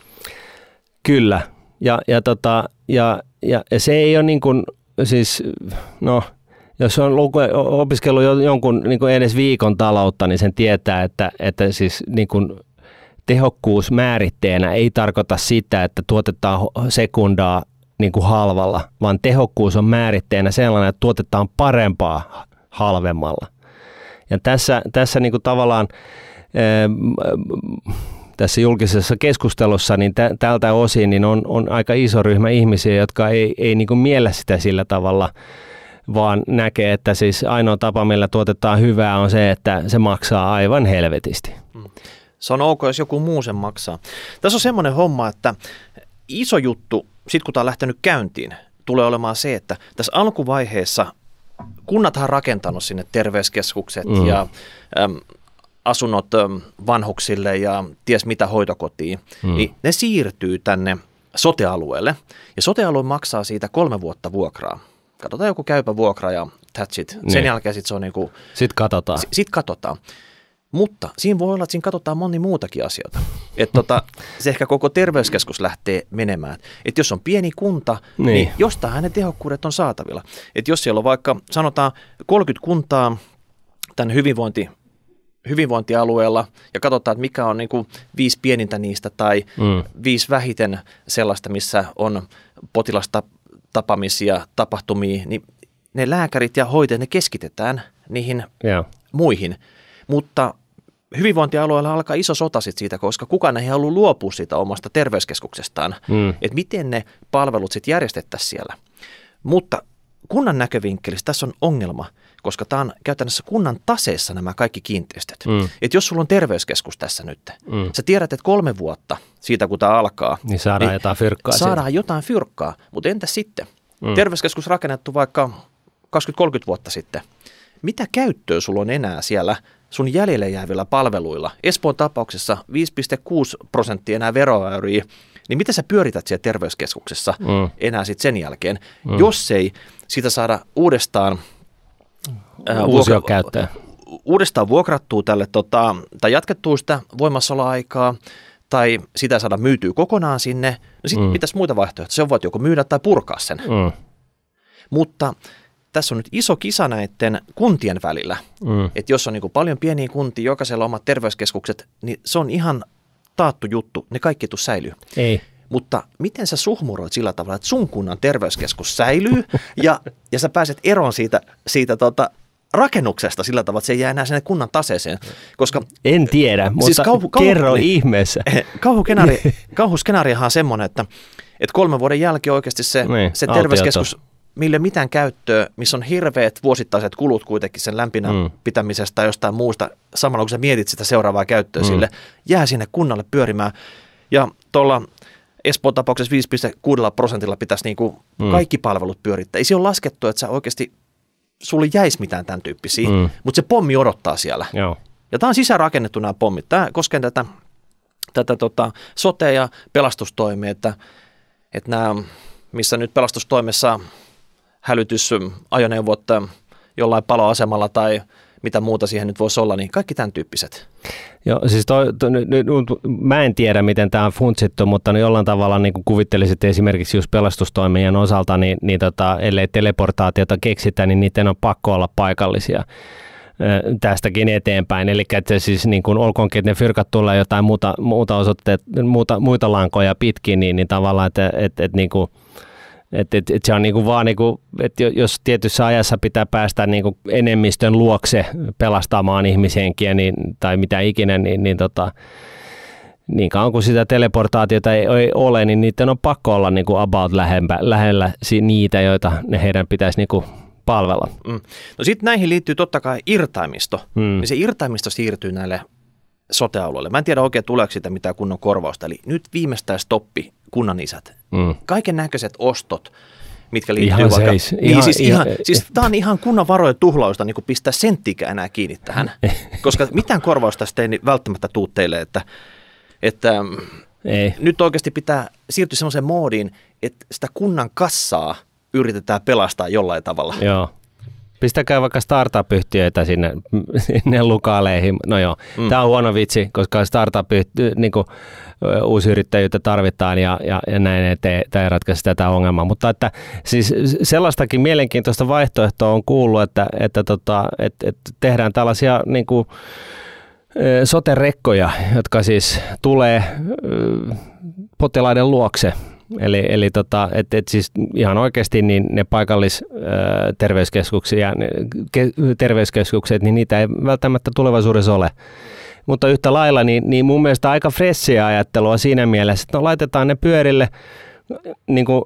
Kyllä, ja, ja, tota, ja, ja, ja se ei ole niin kuin, siis, no, jos on luku, opiskellut jonkun niin kuin edes viikon taloutta, niin sen tietää, että, että siis niin kuin tehokkuus määritteenä ei tarkoita sitä, että tuotetaan sekundaa niin kuin halvalla, vaan tehokkuus on määritteenä sellainen, että tuotetaan parempaa halvemmalla. Ja tässä, tässä niin kuin tavallaan tässä julkisessa keskustelussa, niin tä, tältä osin niin on, on aika iso ryhmä ihmisiä, jotka ei, ei niin kuin miellä sitä sillä tavalla, vaan näkee, että siis ainoa tapa, millä tuotetaan hyvää on se, että se maksaa aivan helvetisti. Mm. Se on ok, jos joku muu sen maksaa. Tässä on semmoinen homma, että iso juttu, sit kun tämä on lähtenyt käyntiin, tulee olemaan se, että tässä alkuvaiheessa kunnathan rakentanut sinne terveyskeskukset mm. ja äm, asunnot vanhuksille ja ties mitä hoitokotiin, mm. niin ne siirtyy tänne sotealueelle. Ja sotealue maksaa siitä kolme vuotta vuokraa. Katsotaan joku käypä vuokra ja that's it. Sen niin. jälkeen sitten se on niinku... Sitten katsotaan. Sitten sit katsotaan. Mutta siinä voi olla, että siinä katsotaan moni muutakin asioita. Että tota, se ehkä koko terveyskeskus lähtee menemään. Että jos on pieni kunta, niin, niin jostain hänen tehokkuudet on saatavilla. Että jos siellä on vaikka, sanotaan 30 kuntaa tämän hyvinvointi hyvinvointialueella ja katsotaan, että mikä on niin kuin viisi pienintä niistä tai mm. viisi vähiten sellaista, missä on potilasta tapaamisia, tapahtumia, niin ne lääkärit ja hoitajat, ne keskitetään niihin yeah. muihin. Mutta hyvinvointialueella alkaa iso sota sit siitä, koska kukaan ei halua luopua siitä omasta terveyskeskuksestaan, mm. että miten ne palvelut sitten järjestettäisiin siellä. Mutta kunnan näkövinkkelistä tässä on ongelma, koska tämä on käytännössä kunnan taseessa nämä kaikki kiinteistöt. Mm. Että jos sulla on terveyskeskus tässä nyt, mm. sä tiedät, että kolme vuotta siitä, kun tämä alkaa, niin saadaan niin jotain fyrkkaa. Saadaan siitä. jotain fyrkkaa, mutta entä sitten? Mm. Terveyskeskus rakennettu vaikka 20-30 vuotta sitten. Mitä käyttöä sulla on enää siellä sun jäljelle jäävillä palveluilla? Espoon tapauksessa 5,6 prosenttia enää veroäyriä. Niin mitä sä pyörität siellä terveyskeskuksessa mm. enää sitten sen jälkeen, mm. jos ei sitä saada uudestaan vuokra- uudestaan vuokrattua tälle, tota, tai jatkettua sitä voimassaoloaikaa, tai sitä saada myytyä kokonaan sinne, no sitten mm. pitäisi muita vaihtoehtoja. Se voit joko myydä tai purkaa sen. Mm. Mutta tässä on nyt iso kisa näiden kuntien välillä. Mm. Että jos on niin paljon pieniä kuntia, jokaisella omat terveyskeskukset, niin se on ihan taattu juttu. Ne kaikki tuu säilyy. Ei. Mutta miten sä suhmuroit sillä tavalla, että sun kunnan terveyskeskus säilyy ja, ja sä pääset eroon siitä, siitä tota, rakennuksesta sillä tavalla, että se ei jää enää sinne kunnan taseeseen. Koska, en tiedä, siis mutta siis kauhu, kauhu, kerro niin, ihmeessä. Kauhuskenaario, kauhuskenaariohan on semmoinen, että, että kolmen vuoden jälkeen oikeasti se, niin, se terveyskeskus, mille mitään käyttöä, missä on hirveät vuosittaiset kulut kuitenkin sen lämpinä mm. pitämisestä tai jostain muusta, samalla kun sä mietit sitä seuraavaa käyttöä mm. sille, jää sinne kunnalle pyörimään. Ja tuolla Espoon tapauksessa 5,6 prosentilla pitäisi niin kuin mm. kaikki palvelut pyörittää. Ei se ole laskettu, että sä oikeasti, sulle jäisi mitään tämän tyyppisiä, mm. mutta se pommi odottaa siellä. Joo. Ja tämä on sisäänrakennettu nämä pommit. Tämä koskee tätä, tätä tota, sote- ja pelastustoimia, että, että nämä, missä nyt pelastustoimessa hälytysajoneuvot jollain paloasemalla tai mitä muuta siihen nyt voisi olla, niin kaikki tämän tyyppiset. Joo, siis toi, toi, nyt, nyt, mä en tiedä, miten tämä on funtsittu, mutta niin jollain tavalla niin kuvittelisit esimerkiksi just pelastustoimien osalta, niin, niin tota, ellei teleportaatiota keksitä, niin niiden on pakko olla paikallisia tästäkin eteenpäin. Eli että siis niin kuin olkoonkin, että ne fyrkat tulee jotain muuta, muuta, osoitteet, muuta muita lankoja pitkin, niin, niin tavallaan, että, että, että niin kuin, että, että, että se on niin kuin vaan, niin kuin, että jos tietyssä ajassa pitää päästä niin kuin enemmistön luokse pelastamaan ihmishenkiä niin, tai mitä ikinä, niin, niin tota, niin kauan kuin sitä teleportaatiota ei, ei ole, niin niiden on pakko olla niin kuin about lähempä, lähellä niitä, joita ne heidän pitäisi niin kuin palvella. Mm. No sitten näihin liittyy totta kai irtaimisto, mm. se irtaimisto siirtyy näille sotealueille. Mä en tiedä oikein tuleeko siitä mitään kunnon korvausta, eli nyt viimeistään stoppi kunnan isät. Mm. Kaiken näköiset ostot, mitkä liittyy ihan vaikka... Seis. Niin, ihan, siis, ihan, ihan, siis tämä on ihan kunnan varojen tuhlausta niin pistää senttikään enää kiinni tähän, koska mitään korvausta tästä ei välttämättä tuu teille, että, että ei. nyt oikeasti pitää siirtyä semmoiseen moodiin, että sitä kunnan kassaa – yritetään pelastaa jollain tavalla. Joo. Pistäkää vaikka startup-yhtiöitä sinne, sinne lukaaleihin. No joo, mm. tämä on huono vitsi, koska startup niin kuin, uusi yrittäjyyttä tarvitaan ja, ja, ja näin ettei, tämä ei ratkaise tätä ongelmaa. Mutta että siis sellaistakin mielenkiintoista vaihtoehtoa on kuullut, että, että, tota, että, että tehdään tällaisia niin kuin, soterekkoja, jotka siis tulee potilaiden luokse Eli, eli tota, et, et siis ihan oikeasti niin ne paikallisterveyskeskukset ja ke, terveyskeskukset, niin niitä ei välttämättä tulevaisuudessa ole. Mutta yhtä lailla, niin, niin mun mielestä aika fressiä ajattelua siinä mielessä, että no laitetaan ne pyörille, niin kuin,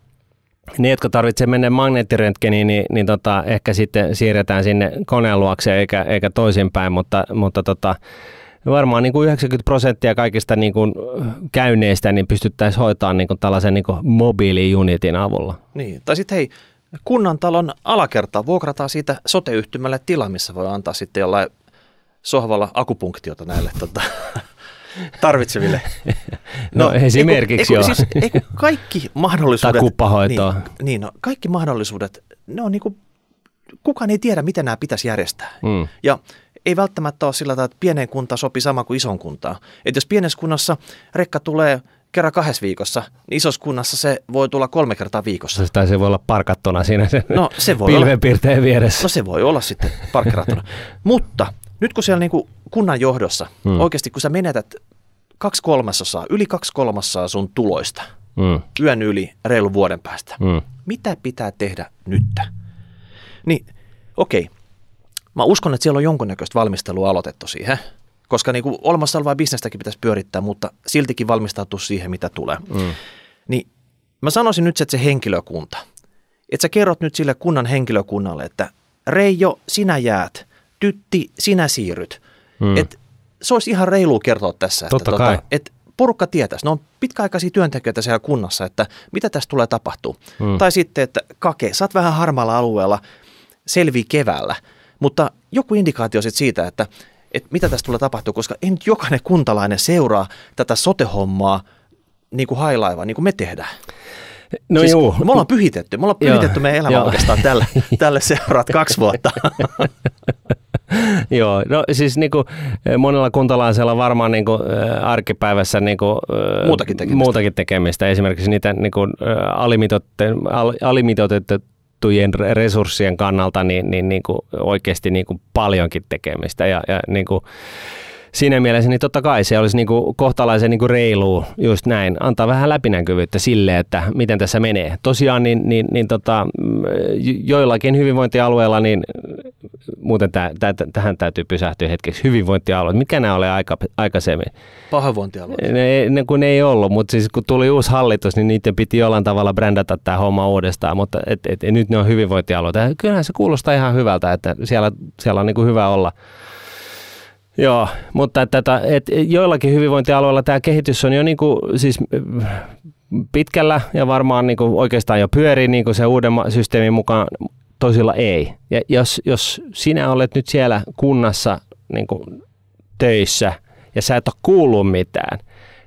ne, jotka tarvitsevat mennä magneettiröntgeniin, niin, niin tota, ehkä sitten siirretään sinne koneen luokse eikä, eikä toisinpäin, mutta, mutta tota, varmaan niin kuin 90 prosenttia kaikista niin kuin käynneistä niin pystyttäisiin hoitamaan niin kuin tällaisen niin kuin mobiiliunitin avulla. Niin, tai sitten hei, kunnantalon alakerta vuokrataan siitä sote-yhtymälle tila, missä voi antaa sitten jollain sohvalla akupunktiota näille tota, tarvitseville. No, no esimerkiksi eiku, joo. Siis, eiku kaikki mahdollisuudet. Tai kuppahoitoa. Niin, niin no, kaikki mahdollisuudet, ne on niin kuin, kukaan ei tiedä, miten nämä pitäisi järjestää. Mm. Ja ei välttämättä ole sillä tavalla, että pieneen kuntaan sopii sama kuin ison kuntaan. Että jos pienessä kunnassa rekka tulee kerran kahdessa viikossa, niin isossa kunnassa se voi tulla kolme kertaa viikossa. Tai se voi olla parkattuna siinä sen no, se voi pilvenpiirteen olla, vieressä. No se voi olla sitten parkkirattuna. Mutta nyt kun siellä niin kuin kunnan johdossa, hmm. oikeasti kun sä menetät kaksi kolmasosaa, yli kaksi kolmasosaa sun tuloista, hmm. yön yli reilu vuoden päästä, hmm. mitä pitää tehdä nyt? Niin okei, okay, Mä uskon, että siellä on jonkunnäköistä valmistelua aloitettu siihen, koska niin kuin olemassa olevaa bisnestäkin pitäisi pyörittää, mutta siltikin valmistautua siihen, mitä tulee. Mm. Niin mä sanoisin nyt, että se henkilökunta, että sä kerrot nyt sille kunnan henkilökunnalle, että Reijo, sinä jäät, Tytti, sinä siirryt. Mm. Et se olisi ihan reilu kertoa tässä, että, Totta tota, että porukka tietäisi, ne on pitkäaikaisia työntekijöitä siellä kunnassa, että mitä tässä tulee tapahtuu. Mm. Tai sitten, että kake, sä oot vähän harmaalla alueella, selvii keväällä – mutta joku indikaatio sitten siitä, että, että mitä tästä tulee tapahtua, koska ei nyt jokainen kuntalainen seuraa tätä sote-hommaa niin kuin hailaiva, niin kuin me tehdään. No siis juu. Me ollaan pyhitetty. Me ollaan pyhitetty meidän elämä oikeastaan tälle, tälle seuraat kaksi vuotta. Joo, no siis niin kuin eh, monella kuntalaisella varmaan niin kuin, eh, arkipäivässä niin kuin, eh, muutakin, tekemistä. muutakin tekemistä. Esimerkiksi niitä niin kuin, alimitoitettuja annettujen resurssien kannalta niin, niin, niin kuin oikeasti niin kuin paljonkin tekemistä ja, ja niin kuin siinä mielessä niin totta kai se olisi niin kuin kohtalaisen niin kuin reilu just näin, antaa vähän läpinäkyvyyttä sille, että miten tässä menee. Tosiaan niin, niin, niin tota, joillakin hyvinvointialueilla, niin muuten täh, täh, tähän täytyy pysähtyä hetkeksi, hyvinvointialueet, mikä nämä oli aika, aikaisemmin? Pahoinvointialueet. Ne, ne, kun ne ei ollut, mutta siis kun tuli uusi hallitus, niin niiden piti jollain tavalla brändätä tämä homma uudestaan, mutta et, et, et, nyt ne on hyvinvointialueet. Kyllähän se kuulostaa ihan hyvältä, että siellä, siellä on niin kuin hyvä olla. Joo, mutta että, että, että joillakin hyvinvointialueilla tämä kehitys on jo niin kuin, siis pitkällä ja varmaan niin kuin oikeastaan jo pyörii niin kuin se uuden systeemin mukaan, toisilla ei. Ja jos, jos sinä olet nyt siellä kunnassa niin kuin töissä ja sä et ole kuullut mitään,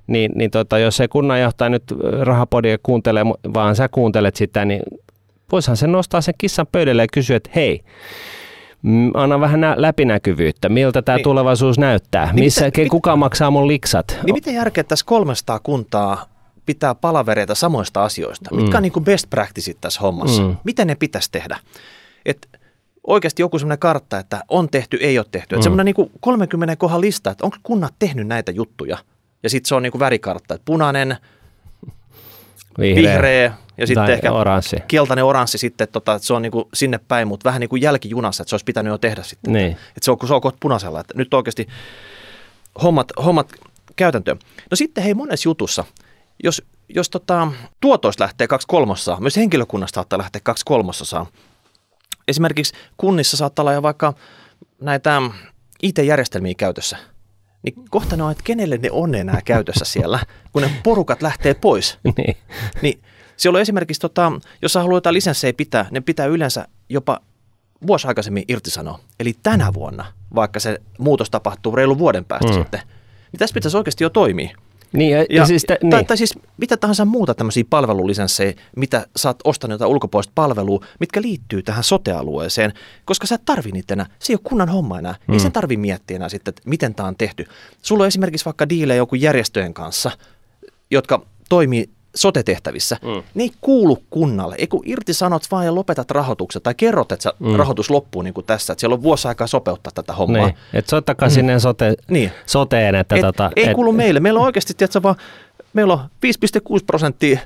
niin, niin tota, jos se kunnanjohtaja nyt rahapodia kuuntelee, vaan sä kuuntelet sitä, niin voisihan se nostaa sen kissan pöydälle ja kysyä, että hei, Mm, Anna vähän nä- läpinäkyvyyttä, miltä tämä Niin. tulevaisuus näyttää, Niin missä, mitä- kuka maksaa mun liksat. Niin miten järkeä tässä 300 kuntaa pitää palavereita samoista asioista? Mitkä on niin kuin best practiceit tässä hommassa? Mm. Miten ne pitäisi tehdä? Et oikeasti joku semmoinen kartta, että on tehty, ei ole tehty. Mm. Semmoinen niin kuin 30 kohan lista, että onko kunnat tehnyt näitä juttuja? Ja sitten se on niin kuin värikartta, että punainen, vihreä ja sitten ehkä oranssi. keltainen, oranssi sitten, että tota, että se on niin kuin sinne päin, mutta vähän niin kuin jälkijunassa, että se olisi pitänyt jo tehdä sitten. Niin. Että se on, kun se on kohta punaisella, että nyt oikeasti hommat, hommat käytäntöön. No sitten hei monessa jutussa, jos, jos tota, tuotoista lähtee kaksi kolmasosaa, myös henkilökunnasta saattaa lähteä kaksi kolmasosaa. Esimerkiksi kunnissa saattaa olla jo vaikka näitä IT-järjestelmiä käytössä. Niin kohta ne on, että kenelle ne on enää käytössä siellä, kun ne porukat lähtee pois. niin. Niin siellä on esimerkiksi, tota, jos sä haluat jotain lisenssejä pitää, ne pitää yleensä jopa vuosi aikaisemmin irtisanoa. Eli tänä vuonna, vaikka se muutos tapahtuu reilu vuoden päästä mm. sitten. Niin tässä pitäisi oikeasti jo toimia. Niin, ja, ja siis, tä, tai, niin. tai siis mitä tahansa muuta tämmöisiä palvelulisenssejä, mitä sä oot ostanut jotain ulkopuolista palvelua, mitkä liittyy tähän sotealueeseen, koska sä et tarvi niitä enää. Se ei ole kunnan homma enää. Mm. Ei sen tarvi miettiä enää sitten, että miten tämä on tehty. Sulla on esimerkiksi vaikka diilejä joku järjestöjen kanssa, jotka toimii sote-tehtävissä, mm. ne ei kuulu kunnalle. Ei kun irtisanot vaan ja lopetat rahoitukset tai kerrot, että mm. rahoitus loppuu niin kuin tässä, että siellä on vuosi aikaa sopeuttaa tätä hommaa. niin. Et soittakaa mm. sinne sote, Niin. soteen, että Et, tota, ei et, kuulu meille. Meillä on oikeasti, tiedätkö, vaan, meillä on 5,6 prosenttia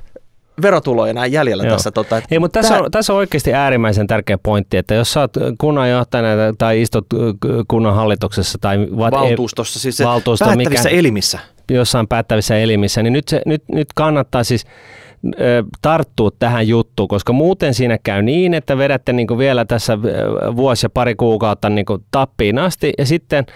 verotuloja enää jäljellä Joo. tässä. Tota, että Ei, mutta tässä, tää- on, tässä on oikeasti äärimmäisen tärkeä pointti, että jos sä oot kunnanjohtajana tai istut kunnan hallituksessa tai valtuustossa, siis se valtuusto, päättävissä mikä- elimissä. Jossain päättävissä elimissä, niin nyt, se, nyt, nyt kannattaa siis tarttua tähän juttuun, koska muuten siinä käy niin, että vedätte niin vielä tässä vuosi ja pari kuukautta niin tappiin asti ja sitten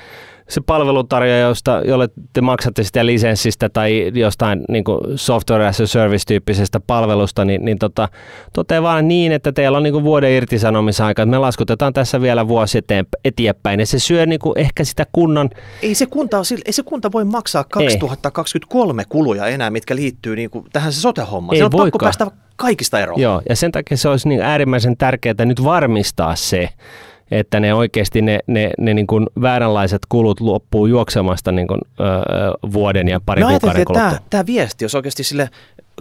se palveluntarjoaja, josta, jolle te maksatte sitä lisenssistä tai jostain niin software as a service-tyyppisestä palvelusta, niin, niin tota, toteaa vaan niin, että teillä on niin vuoden irtisanomisaika, että me laskutetaan tässä vielä vuosi eteen, eteenpäin, ja se syö niin ehkä sitä kunnan Ei se, kunta, ei se kunta voi maksaa 2023 kuluja enää, mitkä liittyy niin kuin tähän se sote-hommaan. Ei Se on pakko voikaan. päästä kaikista eroon. Joo, ja sen takia se olisi niin äärimmäisen tärkeää nyt varmistaa se, että ne oikeasti ne, ne, ne niin kuin vääränlaiset kulut loppuu juoksemasta niin kuin, öö, vuoden ja pari Me kuukauden kuluttua. tämä, tämä viesti olisi oikeasti sille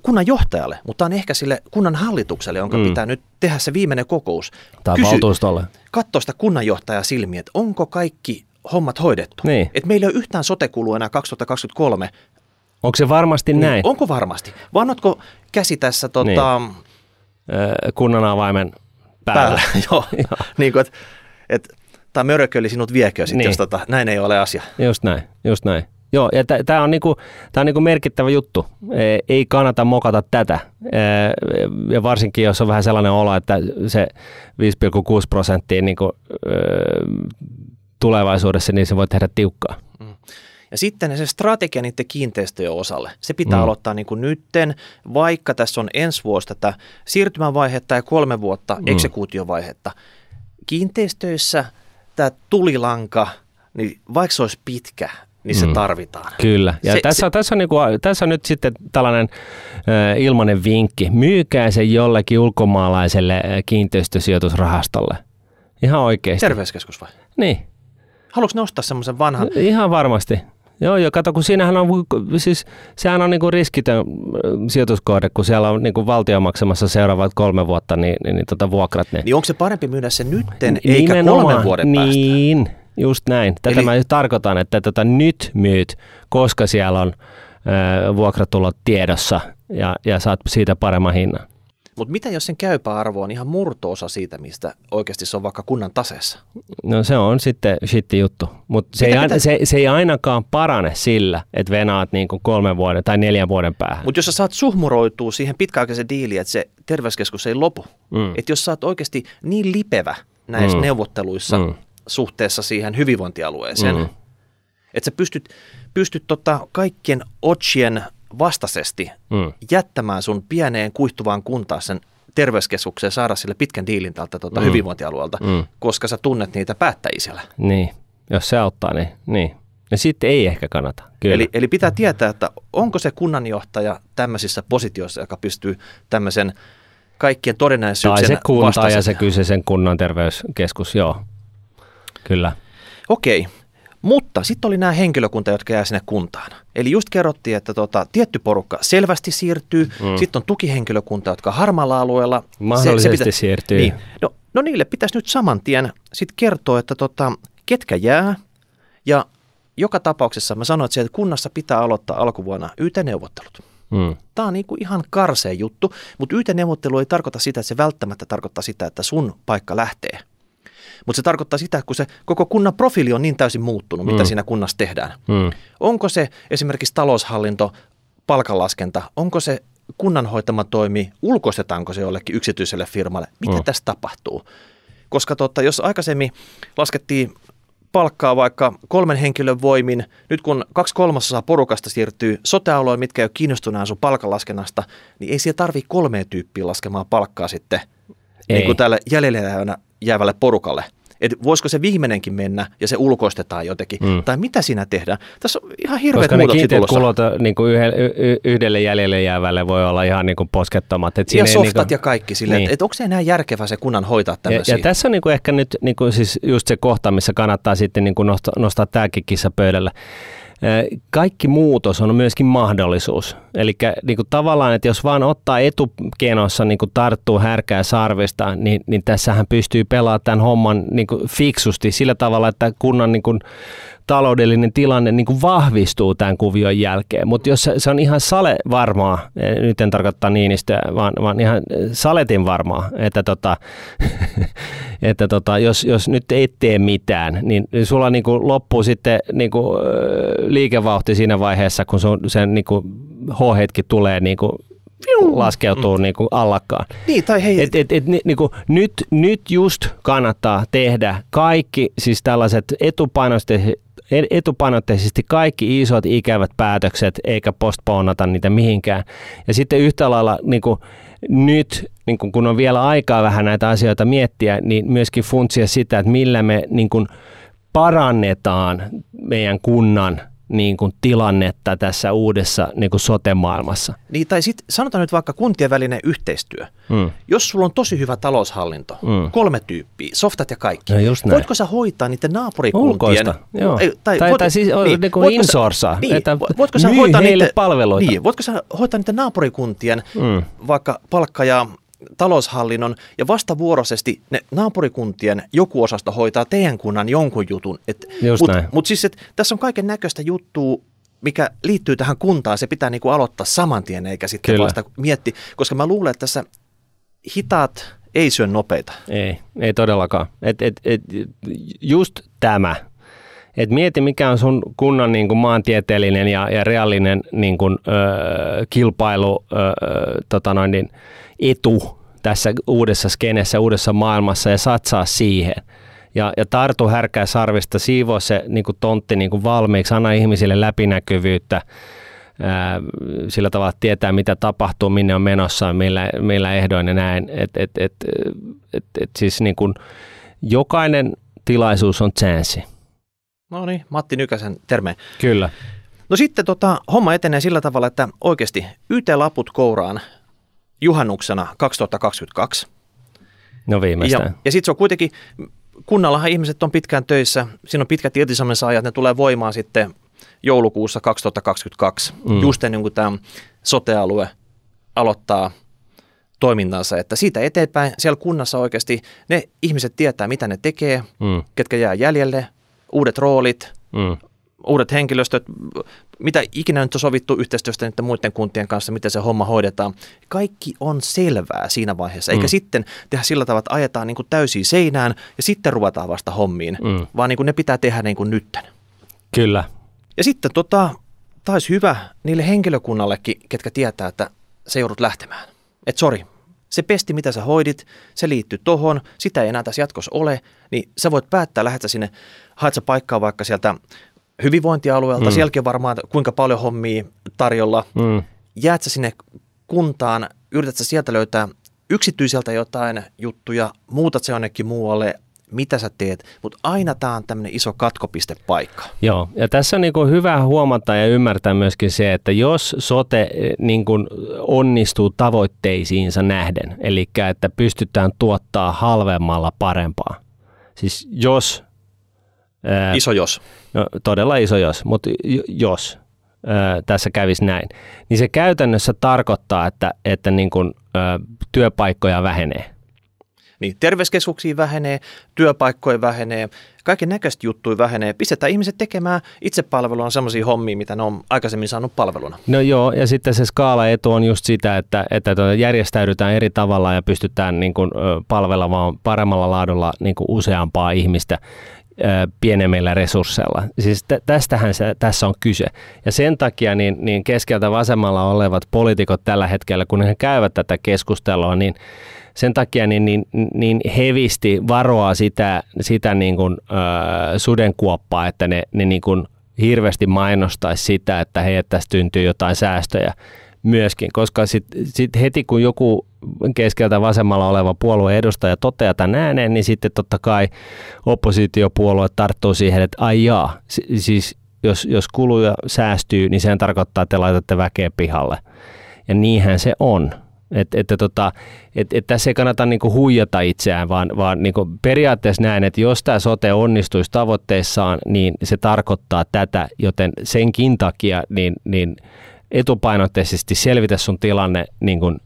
kunnan johtajalle, mutta on ehkä sille kunnan hallitukselle, jonka Mm. pitää nyt tehdä se viimeinen kokous. Tai Kysy- valtuustolle. katsoa sitä kunnanjohtajaa silmiä, että onko kaikki hommat hoidettu. Niin. Että meillä ei ole yhtään sotekulua enää 2023. Onko se varmasti näin? Niin, onko varmasti? Vai annatko käsi tässä tota, Öö, kunnan avaimen päällä. päällä? Joo. niin kuin, että et, tai mörköli sinut viekö sitten, Niin. jos tota, näin ei ole asia. Just näin, just näin. Joo, ja tämä on, niinku, tää on niinku merkittävä juttu. Ee, Ei kannata mokata tätä. Ee, Ja varsinkin, jos on vähän sellainen olo, että se 5,6 prosenttia niinku, öö, tulevaisuudessa, niin se voi tehdä tiukkaa. Ja sitten se strategia niiden kiinteistöjen osalle, se pitää Mm. mm. aloittaa niin kuin nytten, vaikka tässä on ensi vuosi tätä siirtymävaihetta ja kolme vuotta Mm. mm. eksekuutiovaihetta. Kiinteistöissä tämä tulilanka, niin vaikka se olisi pitkä, niin se Mm. tarvitaan. Kyllä. Ja Se- tässä, se- on, tässä, on niinku, tässä on nyt sitten tällainen ö, ilmainen vinkki. Myykää se jollekin ulkomaalaiselle kiinteistösijoitusrahastolle. Ihan oikeasti. Terveyskeskus vai? Niin. Haluatko ne ostaa semmoisen vanhan? Ihan varmasti. Joo, joo, kato, kun siinähän on, siis sehän on niinku riskitön ö, sijoituskohde, kun siellä on niinku valtio maksamassa seuraavat kolme vuotta, niin, niin, niin tota vuokrat ne. Niin onko se parempi myydä se nytten, eikä kolmen vuoden päästä? Niin, just näin. Tätä Eli- mä just tarkoitan, että tota nyt myyt, koska siellä on ö, vuokratulot tiedossa ja, ja saat siitä paremman hinnan. Mutta mitä jos sen käypä arvo on ihan murtoosa siitä, mistä oikeasti se on vaikka kunnan taseessa? No se on sitten shitti juttu, mutta se, ei Mitä se, se ei ainakaan parane sillä, että venaat niinku kolmen vuoden tai neljän vuoden päähän. Mutta jos sä saat suhmuroitua siihen pitkäaikaisen diiliin, että se terveyskeskus ei lopu, Mm. että jos sä oot oikeasti niin lipevä näissä Mm. neuvotteluissa Mm. suhteessa siihen hyvinvointialueeseen, mm. että sä pystyt, pystyt tota kaikkien otsien vastaisesti Mm. jättämään sun pieneen kuihtuvaan kuntaan sen terveyskeskukseen ja saada sille pitkän diilin tältä tota Mm. hyvinvointialueelta, Mm. koska sä tunnet niitä päättäjiä siellä. Niin, jos se auttaa, niin, niin. Ja sitten ei ehkä kannata. Kyllä. Eli, eli pitää tietää, että onko se kunnanjohtaja tämmöisissä positioissa, joka pystyy tämmöisen kaikkien tai todennäisyyksien se kunta ja vastaisesti- se kyseisen kunnan terveyskeskus, joo. kyllä. Okei, mutta sitten oli nämä henkilökunta, jotka jää sinne kuntaan. Eli just kerrottiin, että tota, tietty porukka selvästi siirtyy, mm. sitten on tukihenkilökunta, jotka harmaalla alueella. Mahdollisesti se, se pitä, siirtyy. Niin, no, no niille pitäisi nyt saman tien sitten kertoa, että tota, ketkä jää. Ja joka tapauksessa mä sanoin, että, että kunnassa pitää aloittaa alkuvuonna YT-neuvottelut. Mm. Tämä on niin kuin ihan karsea juttu, mutta YT-neuvottelu ei tarkoita sitä, että se välttämättä tarkoittaa sitä, että sun paikka lähtee – mutta se tarkoittaa sitä, kun se koko kunnan profiili on niin täysin muuttunut, mitä mm. siinä kunnassa tehdään. Mm. Onko se esimerkiksi taloushallinto, palkanlaskenta, onko se kunnan hoitama toimi, ulkoistetaanko se jollekin yksityiselle firmalle, mitä mm. tässä tapahtuu? Koska tota, jos aikaisemmin laskettiin palkkaa vaikka kolmen henkilön voimin, nyt kun kaksi kolmasosaa porukasta siirtyy sote mitkä ei ole kiinnostuneen sun palkanlaskennasta, niin ei siellä tarvitse kolmea tyyppiä laskemaan palkkaa sitten ei. niin kuin tälle jäljellä jäävälle porukalle. Että voisiko se viimeinenkin mennä ja se ulkoistetaan jotenkin, mm. tai mitä siinä tehdään. Tässä on ihan hirveät Koska muutoksia ne kulot niin kuin yhdelle, yhdelle jäljelle jäävälle voi olla ihan niin kuin poskettomat. Et ja softat niin kuin, ja kaikki silleen, niin. että et onko se enää järkevää se kunnan hoitaa tämmöisiä. Ja, ja tässä on niin kuin ehkä nyt niin kuin siis just se kohta, missä kannattaa sitten niin kuin nostaa, nostaa tämäkin kissa pöydälle kaikki muutos on myöskin mahdollisuus. Eli niin kuin tavallaan, että jos vaan ottaa etukenossa niin kuin tarttuu härkää sarvista, niin, niin tässähän pystyy pelaamaan tämän homman niin kuin fiksusti sillä tavalla, että kunnan niin kuin taloudellinen tilanne niin kuin vahvistuu tämän kuvion jälkeen. Mutta jos se, se on ihan sale varmaa, nyt en tarkoita Niinistöä, vaan, vaan ihan saletin varmaa, että, tota, että tota, jos, jos nyt ei tee mitään, niin sulla niin kuin loppuu sitten niin kuin liikevauhti siinä vaiheessa, kun sun, sen niin kuin H-hetki tulee niin kuin laskeutuu mm. niin kuin allakkaan. Niin, tai hei. Et, et, et, niin kuin, nyt, nyt just kannattaa tehdä kaikki siis tällaiset etupainotteisesti kaikki isot ikävät päätökset, eikä postponata niitä mihinkään. Ja sitten yhtä lailla niin kuin nyt, niin kuin kun on vielä aikaa vähän näitä asioita miettiä, niin myöskin funtsia sitä, että millä me niin kuin parannetaan meidän kunnan niin kuin tilannetta tässä uudessa niin kuin sote-maailmassa. Niin, tai sitten sanotaan nyt vaikka kuntien välinen yhteistyö. Mm. Jos sulla on tosi hyvä taloushallinto, mm. kolme tyyppiä, softat ja kaikki, no just näin. voitko sä hoitaa niiden naapurikuntien... Ulkoista, joo. Ei, tai, tai, voit, tai siis niin, niin kuin insourcea, niin, että voitko sä hoitaa heille niiden, palveluita. Niin, voitko sä hoitaa niiden naapurikuntien mm. vaikka palkka- ja taloushallinnon ja vastavuoroisesti ne naapurikuntien joku osasta hoitaa teidän kunnan jonkun jutun. Mutta mut siis, et, tässä on kaiken näköistä juttua, mikä liittyy tähän kuntaan, se pitää niinku aloittaa saman tien eikä sitten Kyllä. vasta mietti, koska mä luulen, että tässä hitaat ei syö nopeita. Ei, ei todellakaan. Et, et, et, just tämä, et mieti, mikä on sun kunnan niin kuin maantieteellinen ja, ja reaalinen niin kuin, ö, kilpailu, ö, tota noin, niin, etu tässä uudessa skenessä, uudessa maailmassa ja satsaa siihen. Ja, ja tartu härkää sarvista, siivoo se niin kuin tontti niin kuin valmiiksi, anna ihmisille läpinäkyvyyttä, ää, sillä tavalla, että tietää mitä tapahtuu, minne on menossa, millä, millä ehdoin ja näin. Et, et, et, et, et siis niin kuin jokainen tilaisuus on chanssi. No niin, Matti Nykäsen terme. Kyllä. No sitten tota, homma etenee sillä tavalla, että oikeasti YT-laput kouraan juhannuksena 2022. No viimeistään. Ja, ja sitten se on kuitenkin, kunnallahan ihmiset on pitkään töissä, siinä on pitkät irtisanomisajat, ne tulee voimaan sitten joulukuussa 2022, mm. just ennen kuin tämä sotealue aloittaa toimintansa, että siitä eteenpäin siellä kunnassa oikeasti ne ihmiset tietää, mitä ne tekee, mm. ketkä jää jäljelle, uudet roolit, mm uudet henkilöstöt, mitä ikinä nyt on sovittu yhteistyöstä niiden muiden kuntien kanssa, miten se homma hoidetaan. Kaikki on selvää siinä vaiheessa, eikä mm. sitten tehdä sillä tavalla, että ajetaan niin kuin täysin seinään ja sitten ruvetaan vasta hommiin, mm. vaan niin kuin ne pitää tehdä niin kuin nytten. Kyllä. Ja sitten tota, taisi hyvä niille henkilökunnallekin, ketkä tietää, että se joudut lähtemään. Että sori, se pesti, mitä sä hoidit, se liittyy tohon, sitä ei enää tässä jatkossa ole, niin sä voit päättää, lähdetä sinne, haet sä paikkaa vaikka sieltä hyvinvointialueelta, mm. sielläkin varmaan kuinka paljon hommia tarjolla. Mm. Jäät sä sinne kuntaan, yrität sä sieltä löytää yksityiseltä jotain juttuja, muutat se jonnekin muualle, mitä sä teet, mutta aina tämä on tämmöinen iso katkopistepaikka. Joo, ja tässä on niin hyvä huomata ja ymmärtää myöskin se, että jos sote eh, niin kuin onnistuu tavoitteisiinsa nähden, eli että pystytään tuottaa halvemmalla parempaa, siis jos Iso jos. No, todella iso jos, mutta jos tässä kävisi näin, niin se käytännössä tarkoittaa, että, että niin kuin, työpaikkoja vähenee. Niin, terveyskeskuksia vähenee, työpaikkoja vähenee, kaiken näköistä juttuja vähenee. Pistetään ihmiset tekemään itsepalvelua sellaisia hommia, mitä ne on aikaisemmin saanut palveluna. No joo, ja sitten se skaala-etu on just sitä, että, että tuota järjestäydytään eri tavalla ja pystytään niin kuin, palvelemaan paremmalla laadulla niin kuin useampaa ihmistä pienemmillä resursseilla. Siis tästähän se, tässä on kyse. Ja sen takia niin, niin keskeltä vasemmalla olevat poliitikot tällä hetkellä, kun he käyvät tätä keskustelua, niin sen takia niin, niin, niin hevisti varoa sitä, sitä niin kuin, äh, sudenkuoppaa, että ne, ne niin kuin hirveästi mainostaisi sitä, että hei, että tästä syntyy jotain säästöjä myöskin, koska sitten sit heti kun joku keskeltä vasemmalla oleva puolueen edustaja toteaa tämän ääneen, niin sitten totta kai oppositiopuolue tarttuu siihen, että ai jaa, siis jos, jos kuluja säästyy, niin sehän tarkoittaa, että te laitatte väkeä pihalle. Ja niinhän se on. Että et, tota, et, et tässä ei kannata niinku huijata itseään, vaan, vaan niinku periaatteessa näen, että jos tämä sote onnistuisi tavoitteissaan, niin se tarkoittaa tätä, joten senkin takia niin, niin etupainotteisesti selvitä sun tilanne niin kuin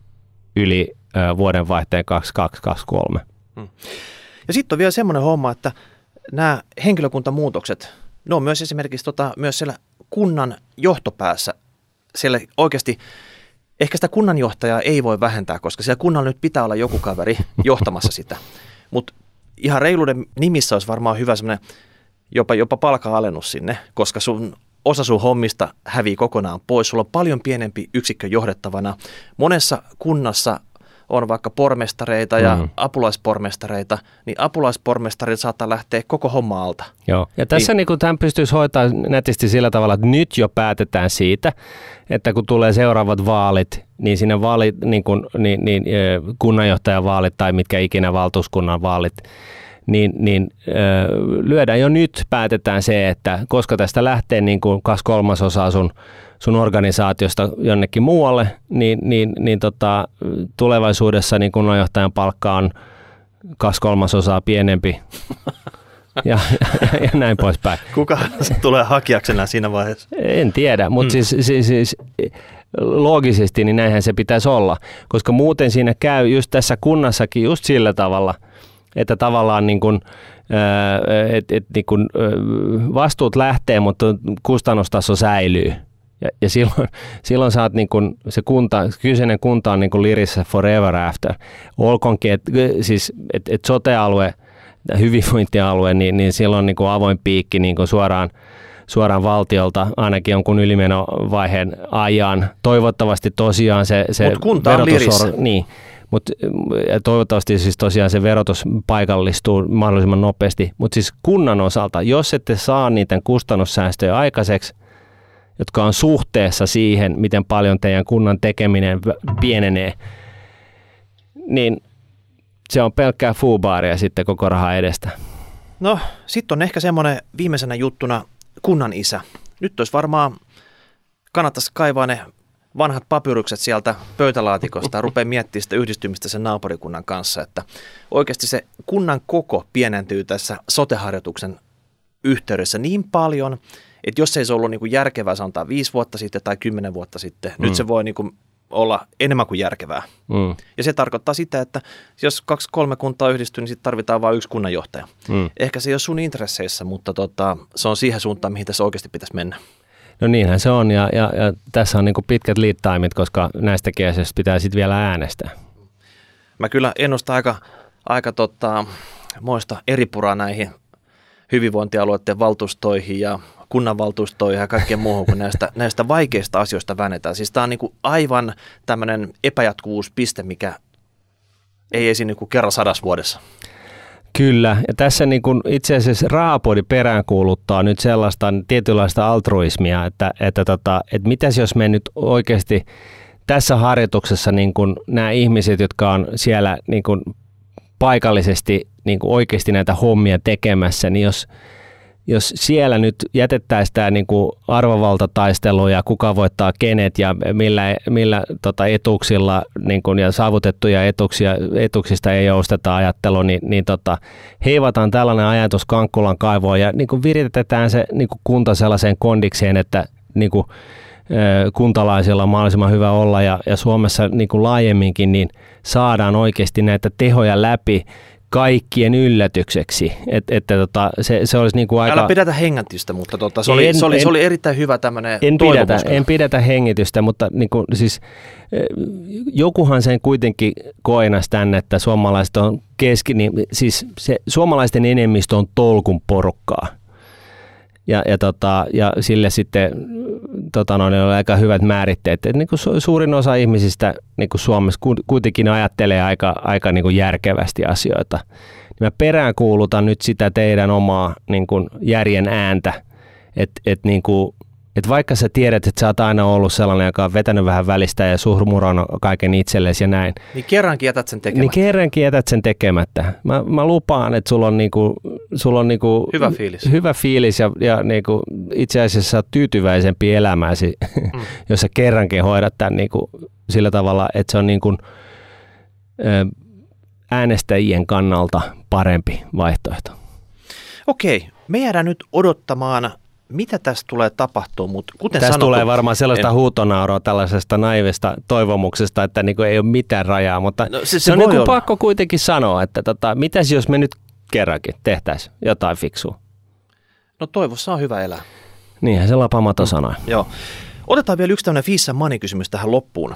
yli vuoden vaihteen 2223. Hmm. Ja sitten on vielä semmoinen homma, että nämä henkilökuntamuutokset, ne on myös esimerkiksi tota, myös siellä kunnan johtopäässä, siellä oikeasti ehkä sitä kunnanjohtajaa ei voi vähentää, koska siellä kunnalla nyt pitää olla joku kaveri johtamassa sitä. Mutta ihan reiluuden nimissä olisi varmaan hyvä semmoinen jopa, jopa palka-alennus sinne, koska sun osa sun hommista hävii kokonaan pois. Sulla on paljon pienempi yksikkö johdettavana. Monessa kunnassa on vaikka pormestareita ja mm. apulaispormestareita, niin apulaispormestarit saattaa lähteä koko homma alta. Joo. Ja tässä niin. Niin tämän pystyisi hoitaa netisti sillä tavalla, että nyt jo päätetään siitä, että kun tulee seuraavat vaalit, niin sinne vaalit, niin kuin, niin, niin, kunnanjohtajavaalit tai mitkä ikinä valtuuskunnan vaalit, niin, niin lyödään jo nyt, päätetään se, että koska tästä lähtee niin kuin kaksi kolmasosaa sun, sun organisaatiosta jonnekin muualle, niin, niin, niin tota, tulevaisuudessa niin kunnanjohtajan palkka on kaksi kolmasosaa pienempi ja, ja, ja näin poispäin. Kuka tulee hakijaksena siinä vaiheessa? En tiedä, mutta hmm. siis, siis, siis loogisesti niin näinhän se pitäisi olla, koska muuten siinä käy just tässä kunnassakin just sillä tavalla – että tavallaan niin kuin, et, et, niin kuin, vastuut lähtee, mutta kustannustaso säilyy. Ja, ja silloin, silloin saat niin kuin, se kunta, kyseinen kunta on niin kuin lirissä forever after. Olkoonkin, että siis, et, et sote-alue, hyvinvointialue, niin, niin silloin on niin kuin avoin piikki niin kuin suoraan, suoraan valtiolta ainakin jonkun ylimenovaiheen ajan. Toivottavasti tosiaan se, se Mut kunta on lirissä. Niin, mutta toivottavasti siis tosiaan se verotus paikallistuu mahdollisimman nopeasti. Mutta siis kunnan osalta, jos ette saa niiden kustannussäästöjä aikaiseksi, jotka on suhteessa siihen, miten paljon teidän kunnan tekeminen pienenee, niin se on pelkkää fuubaaria sitten koko raha edestä. No, sitten on ehkä semmoinen viimeisenä juttuna kunnan isä. Nyt olisi varmaan, kannattaisi kaivaa ne vanhat papyrukset sieltä pöytälaatikosta ja rupeaa miettimään sitä yhdistymistä sen naapurikunnan kanssa, että oikeasti se kunnan koko pienentyy tässä soteharjoituksen yhteydessä niin paljon, että jos ei se ollut niin kuin järkevää sanotaan viisi vuotta sitten tai kymmenen vuotta sitten, mm. nyt se voi niin kuin olla enemmän kuin järkevää. Mm. Ja se tarkoittaa sitä, että jos kaksi kolme kuntaa yhdistyy, niin sitten tarvitaan vain yksi kunnanjohtaja. Mm. Ehkä se ei ole sun intresseissä, mutta tota, se on siihen suuntaan, mihin tässä oikeasti pitäisi mennä. No niinhän se on ja, ja, ja tässä on niin pitkät lead timeit, koska näistä asioista pitää sitten vielä äänestää. Mä kyllä ennustan aika, aika tota, moista eripuraa näihin hyvinvointialueiden valtuustoihin ja kunnanvaltuustoihin ja kaikkeen muuhun, kun näistä, näistä vaikeista asioista väännetään. Siis tämä on niin aivan tämmöinen epäjatkuvuuspiste, mikä ei esiinny kuin kerran sadas vuodessa. Kyllä, ja tässä niin kuin itse asiassa Raapodi peräänkuuluttaa nyt sellaista tietynlaista altruismia, että, että, tota, että mitäs jos me nyt oikeasti tässä harjoituksessa niin kuin nämä ihmiset, jotka on siellä niin kuin paikallisesti niin kuin oikeasti näitä hommia tekemässä, niin jos, jos siellä nyt jätettäisiin tämä niin arvovaltataistelu ja kuka voittaa kenet ja millä, millä tota etuuksilla niin kuin, ja saavutettuja etuuksia, etuuksista ei jousteta ajattelu, niin, niin tota, heivataan tällainen ajatus Kankkulan kaivoon ja niin kuin viritetään se niin kuin kunta sellaiseen kondikseen, että niin kuin, kuntalaisilla on mahdollisimman hyvä olla ja, ja Suomessa niin kuin laajemminkin niin saadaan oikeasti näitä tehoja läpi kaikkien yllätykseksi. Et, että tota, se, se olisi niin kuin aika... Älä pidätä hengätystä, mutta tota, se, oli, en, se, oli, en, se oli erittäin hyvä tämmöinen en pidätä, en pidätä hengitystä, mutta niin kuin, siis, jokuhan sen kuitenkin koinas tänne, että suomalaiset on keski, niin, siis se, suomalaisten enemmistö on tolkun porukkaa. Ja, ja, tota, ja sille sitten tota noin, oli aika hyvät määritteet. Et niin kuin suurin osa ihmisistä niin kuin Suomessa kuitenkin ajattelee aika, aika niin kuin järkevästi asioita. Niin mä peräänkuulutan nyt sitä teidän omaa niin kuin järjen ääntä, että et niin kuin että vaikka sä tiedät, että sä oot aina ollut sellainen, joka on vetänyt vähän välistä ja suhmurannut kaiken itsellesi ja näin. Niin kerrankin jätät sen tekemättä. Niin kerrankin jätät sen tekemättä. Mä, mä lupaan, että sulla on, niinku, sulla on niinku hyvä fiilis, hyvä fiilis ja, ja niinku itse asiassa sä oot tyytyväisempi elämääsi, mm. jos sä kerrankin hoidat tämän niinku sillä tavalla, että se on niinku, äänestäjien kannalta parempi vaihtoehto. Okei, me jäädään nyt odottamaan mitä tässä tulee tapahtua, mutta kuten Tässä sanottu, tulee varmaan sellaista en... huutonauroa tällaisesta naivesta toivomuksesta, että niin kuin ei ole mitään rajaa, mutta no, se, se, se on niin pakko kuitenkin sanoa, että tota, mitäs jos me nyt kerrankin tehtäisiin jotain fiksua? No toivossa on hyvä elää. Niinhän se Lapamato mm. sanoi. Joo. Otetaan vielä yksi tämmöinen Fissa Money kysymys tähän loppuun.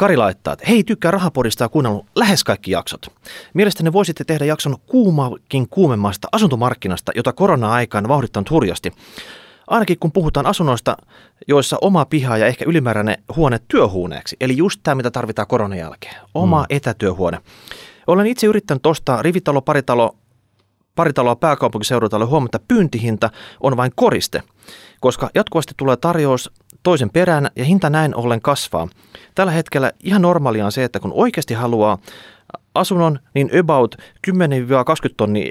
Kari laittaa, että hei, tykkää rahapodista ja kuunnellut lähes kaikki jaksot. Mielestäni voisitte tehdä jakson kuumakin kuumemmasta asuntomarkkinasta, jota korona-aikaan vauhdittanut hurjasti. Ainakin kun puhutaan asunnoista, joissa oma piha ja ehkä ylimääräinen huone työhuoneeksi. Eli just tämä, mitä tarvitaan koronan jälkeen. Oma mm. etätyöhuone. Olen itse yrittänyt ostaa rivitalo, paritalo, paritaloa pääkaupunkiseudulla huomata, että pyyntihinta on vain koriste, koska jatkuvasti tulee tarjous toisen perään ja hinta näin ollen kasvaa. Tällä hetkellä ihan normaalia on se, että kun oikeasti haluaa asunnon, niin about 10-20 tonnia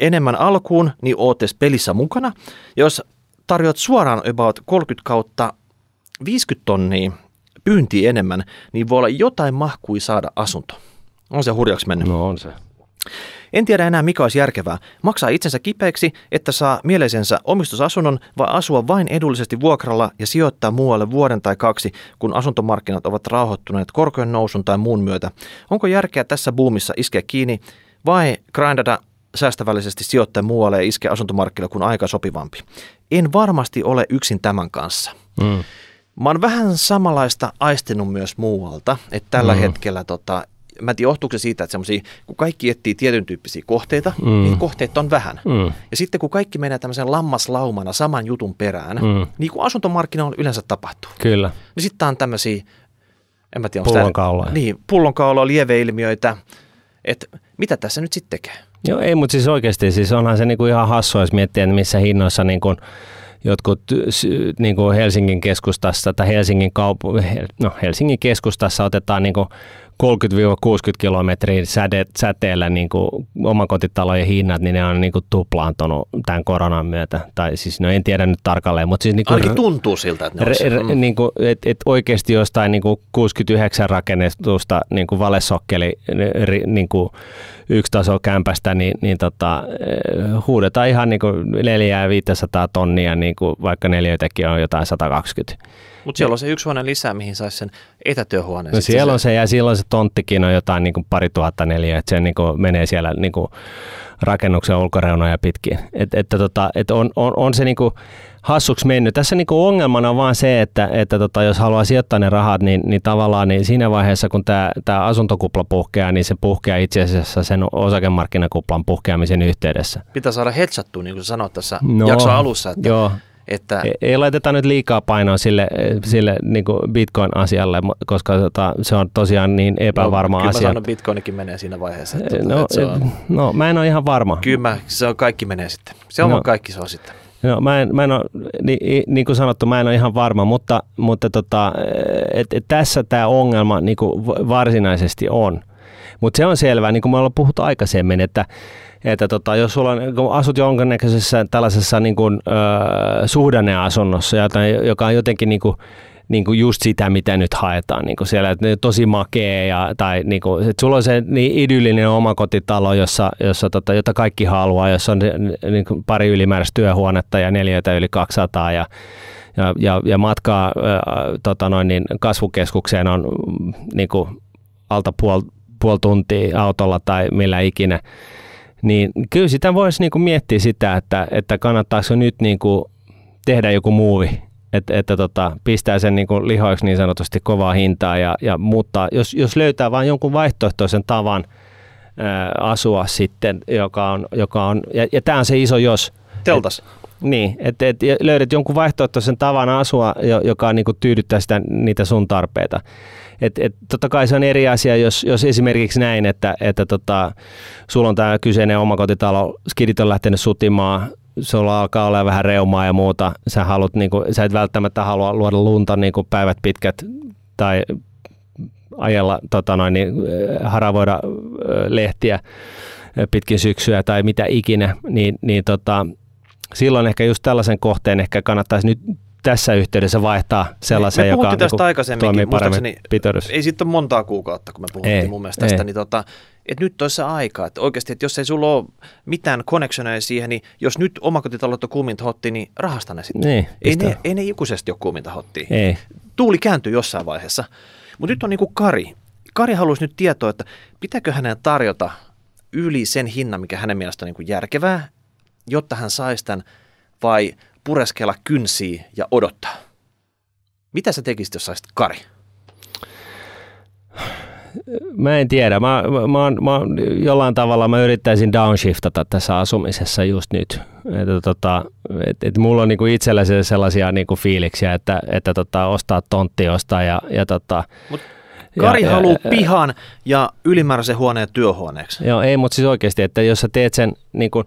enemmän alkuun, niin ootte pelissä mukana. Jos tarjoat suoraan about 30 kautta 50 tonnia pyyntiä enemmän, niin voi olla jotain mahkui saada asunto. On se hurjaksi mennyt. No on se. En tiedä enää mikä olisi järkevää. Maksaa itsensä kipeäksi, että saa mieleisensä omistusasunnon vai asua vain edullisesti vuokralla ja sijoittaa muualle vuoden tai kaksi, kun asuntomarkkinat ovat rauhoittuneet korkojen nousun tai muun myötä. Onko järkeä tässä buumissa iskeä kiinni vai grindata säästävällisesti sijoittaa muualle ja iskeä asuntomarkkinoille, kun aika sopivampi? En varmasti ole yksin tämän kanssa. Mm. Mä oon vähän samanlaista aistinut myös muualta, että tällä mm. hetkellä tota, mä en tiedä, johtuuko se siitä, että semmoisia, kun kaikki etsii tietyn tyyppisiä kohteita, mm. niin kohteita on vähän. Mm. Ja sitten kun kaikki menee tämmöisen lammaslaumana saman jutun perään, mm. niin kuin asuntomarkkinoilla yleensä tapahtuu. Kyllä. Niin sitten on tämmöisiä, en mä tiedä, pullonkauloja. Niin, pullonkauloja, lieveilmiöitä, että mitä tässä nyt sitten tekee? Joo, ei, mutta siis oikeasti, siis onhan se niinku ihan hassua, jos miettii, että missä hinnoissa niin kuin jotkut niin kuin Helsingin keskustassa tai Helsingin, kaupu, no Helsingin keskustassa otetaan niin kuin 30-60 kilometriä säde, säteellä niin kuin omakotitalojen hinnat, niin ne on niin kuin tuplaantunut tämän koronan myötä. Tai siis, no en tiedä nyt tarkalleen, mutta siis... Niin kuin, Ainakin tuntuu siltä, että ne re, re, niin kuin, et, et oikeasti jostain niin kuin 69 rakennetusta niin kuin valesokkeli niin kuin yksi taso kämpästä, niin, niin tota, eh, huudetaan ihan niin kuin 400 500 tonnia, niin kuin vaikka neljöitäkin on jotain 120. Mutta siellä on se yksi huone lisää, mihin saisi sen etätyöhuoneen. No siellä on se, ja silloin se tonttikin on jotain niin kuin pari tuhatta neljä, että se niin kuin menee siellä niin kuin rakennuksen ulkoreunoja pitkin. Et, että tota, et on, on, on se niin kuin hassuksi mennyt. Tässä niin kuin ongelmana on vaan se, että, että tota, jos haluaa sijoittaa ne rahat, niin, niin tavallaan niin siinä vaiheessa, kun tämä, tämä asuntokupla puhkeaa, niin se puhkeaa itse asiassa sen osakemarkkinakuplan puhkeamisen yhteydessä. Pitää saada hetsattua, niin kuin sanoit tässä no, jakson alussa, että joo. Että... Ei, ei laiteta nyt liikaa painoa sille, sille niin kuin Bitcoin-asialle, koska tota, se on tosiaan niin epävarma no, asia. Kyllä Bitcoinikin menee siinä vaiheessa. Että, no, että se on... no, mä en ole ihan varma. Kyllä, se on, kaikki menee sitten. Se on no. kaikki se on sitten. No, mä en, mä en ole, niin, niin kuin sanottu, mä en ole ihan varma, mutta, mutta tota, et, et tässä tämä ongelma niin kuin varsinaisesti on. Mutta se on selvää, niin kuin me ollaan puhuttu aikaisemmin, että että tota, jos sulla on, kun asut jonkinnäköisessä tällaisessa niin kuin, ö, suhdanneasunnossa, joka on jotenkin niin kuin, niin kuin just sitä, mitä nyt haetaan. Niin kuin siellä, että tosi makea ja, tai niin kuin, että sulla on se niin idyllinen omakotitalo, jossa, jossa tota, jota kaikki haluaa, jossa on niin kuin pari ylimääräistä työhuonetta ja neljätä yli 200 ja ja, ja, ja matkaa äh, tota noin, niin kasvukeskukseen on mm, niin kuin alta puoli puol tuntia autolla tai millä ikinä, niin kyllä sitä voisi niin kuin miettiä sitä, että, että kannattaako nyt niin kuin tehdä joku muuvi, että, että tota, pistää sen niin kuin lihoiksi niin sanotusti kovaa hintaa ja, ja muuttaa, jos, jos löytää vain jonkun vaihtoehtoisen tavan ää, asua sitten, joka on, joka on ja, ja tämä on se iso jos. Teltas. Et, niin, että et löydät jonkun vaihtoehtoisen tavan asua, joka niin kuin tyydyttää sitä, niitä sun tarpeita. Et, et, totta kai se on eri asia, jos, jos esimerkiksi näin, että, että tota, sulla on tämä kyseinen omakotitalo, skidit on lähtenyt sutimaan, sulla alkaa olla vähän reumaa ja muuta, sä, haluat, niin kuin, sä et välttämättä halua luoda lunta niin kuin päivät pitkät tai ajella, tota noin, niin, haravoida lehtiä pitkin syksyä tai mitä ikinä, niin, niin tota, silloin ehkä just tällaisen kohteen ehkä kannattaisi nyt tässä yhteydessä vaihtaa sellaisen, me joka tästä niin aikaisemminkin, paremmin Ei sitten ole montaa kuukautta, kun me puhuttiin ei, mun mielestä tästä, ei. niin tota, että nyt olisi se aika, että oikeasti, että jos ei sulla ole mitään connectioneja siihen, niin jos nyt omakotitalot on kuuminta hotti, niin rahasta ne sitten. Niin, ei, ne, ei ne ikuisesti ole kuuminta hotti. Ei. Tuuli kääntyy jossain vaiheessa. Mutta nyt on niin kuin Kari. Kari haluaisi nyt tietoa, että pitääkö hänen tarjota yli sen hinnan, mikä hänen mielestään on niin kuin järkevää, jotta hän saisi tämän, vai pureskella kynsiä ja odottaa? Mitä sä tekisit, jos saisit Kari? Mä en tiedä. Mä, mä, mä, mä, jollain tavalla mä yrittäisin downshiftata tässä asumisessa just nyt. Että tota, et, et mulla on niinku itsellä sellaisia niinku fiiliksiä, että, että tota, ostaa tontti ostaa ja, ja tota, Mut Kari haluaa pihan ja ylimääräisen huoneen työhuoneeksi. Joo, ei, mutta siis oikeasti, että jos sä teet sen niin kuin,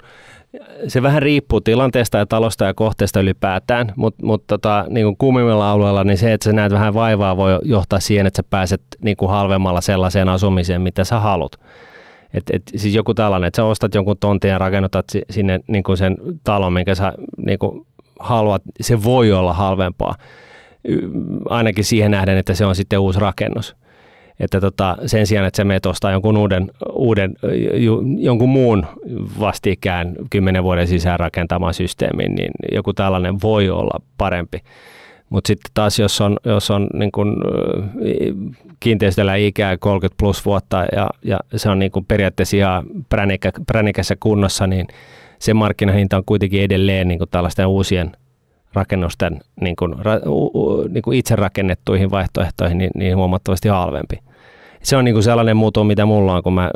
se vähän riippuu tilanteesta ja talosta ja kohteesta ylipäätään, mutta mut tota, niin kuumimmilla alueilla niin se, että sä näet vähän vaivaa, voi johtaa siihen, että sä pääset niin kuin halvemmalla sellaiseen asumiseen, mitä sä haluat. Et, et, siis joku tällainen, että sä ostat jonkun tontin ja rakennutat sinne niin kuin sen talon, minkä sä niin kuin haluat, se voi olla halvempaa. Ainakin siihen nähden, että se on sitten uusi rakennus että tota, sen sijaan, että sä menet ostaa jonkun uuden, uuden jonkun muun vastikään kymmenen vuoden sisään rakentamaan systeemin, niin joku tällainen voi olla parempi. Mutta sitten taas, jos on, jos on niin kun, kiinteistöllä ikää 30 plus vuotta ja, ja se on niin kun periaatteessa ihan pränikä, pränikässä kunnossa, niin se markkinahinta on kuitenkin edelleen niin tällaisten uusien rakennusten niin kuin, ra, u, u, niin kuin itse rakennettuihin vaihtoehtoihin niin, niin huomattavasti halvempi. Se on niin kuin sellainen muuto, mitä mulla on, kun mä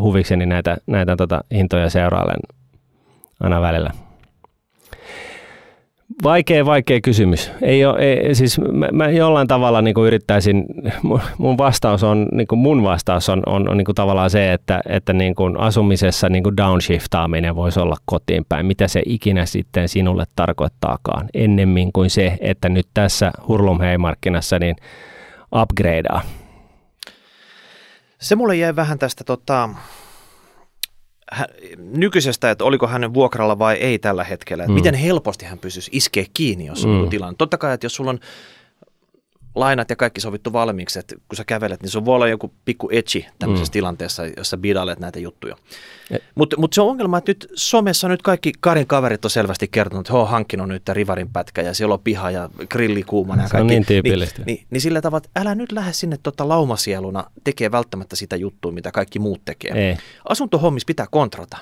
huvikseni näitä, näitä tota, hintoja seurailen aina välillä. Vaikea, vaikea kysymys. Ei ole, ei, siis mä, mä jollain tavalla niin kuin yrittäisin, mun vastaus on, niin kuin mun vastaus on, on, on niin kuin tavallaan se, että, että niin kuin asumisessa niin kuin downshiftaaminen voisi olla kotiin päin. Mitä se ikinä sitten sinulle tarkoittaakaan, ennemmin kuin se, että nyt tässä Hurlumhei-markkinassa niin upgradea. Se mulle jäi vähän tästä tota, nykyisestä, että oliko hän vuokralla vai ei tällä hetkellä. Mm. Miten helposti hän pysyisi iskeä kiinni, jos on mm. tilanne. Totta kai, että jos sulla on lainat ja kaikki sovittu valmiiksi, että kun sä kävelet, niin se voi olla joku pikku etsi tämmöisessä mm. tilanteessa, jossa bidailet näitä juttuja. Mutta mut se on ongelma, että nyt somessa nyt kaikki Karin kaverit on selvästi kertonut, että he on hankkinut nyt rivarin pätkä ja siellä on piha ja grilli kuumana ja kaikki. Se on niin tyypillistä. Niin, niin, niin sillä tavalla, että älä nyt lähde sinne tota laumasieluna tekee välttämättä sitä juttua, mitä kaikki muut tekee. Ei. Asuntohommis pitää kontrata.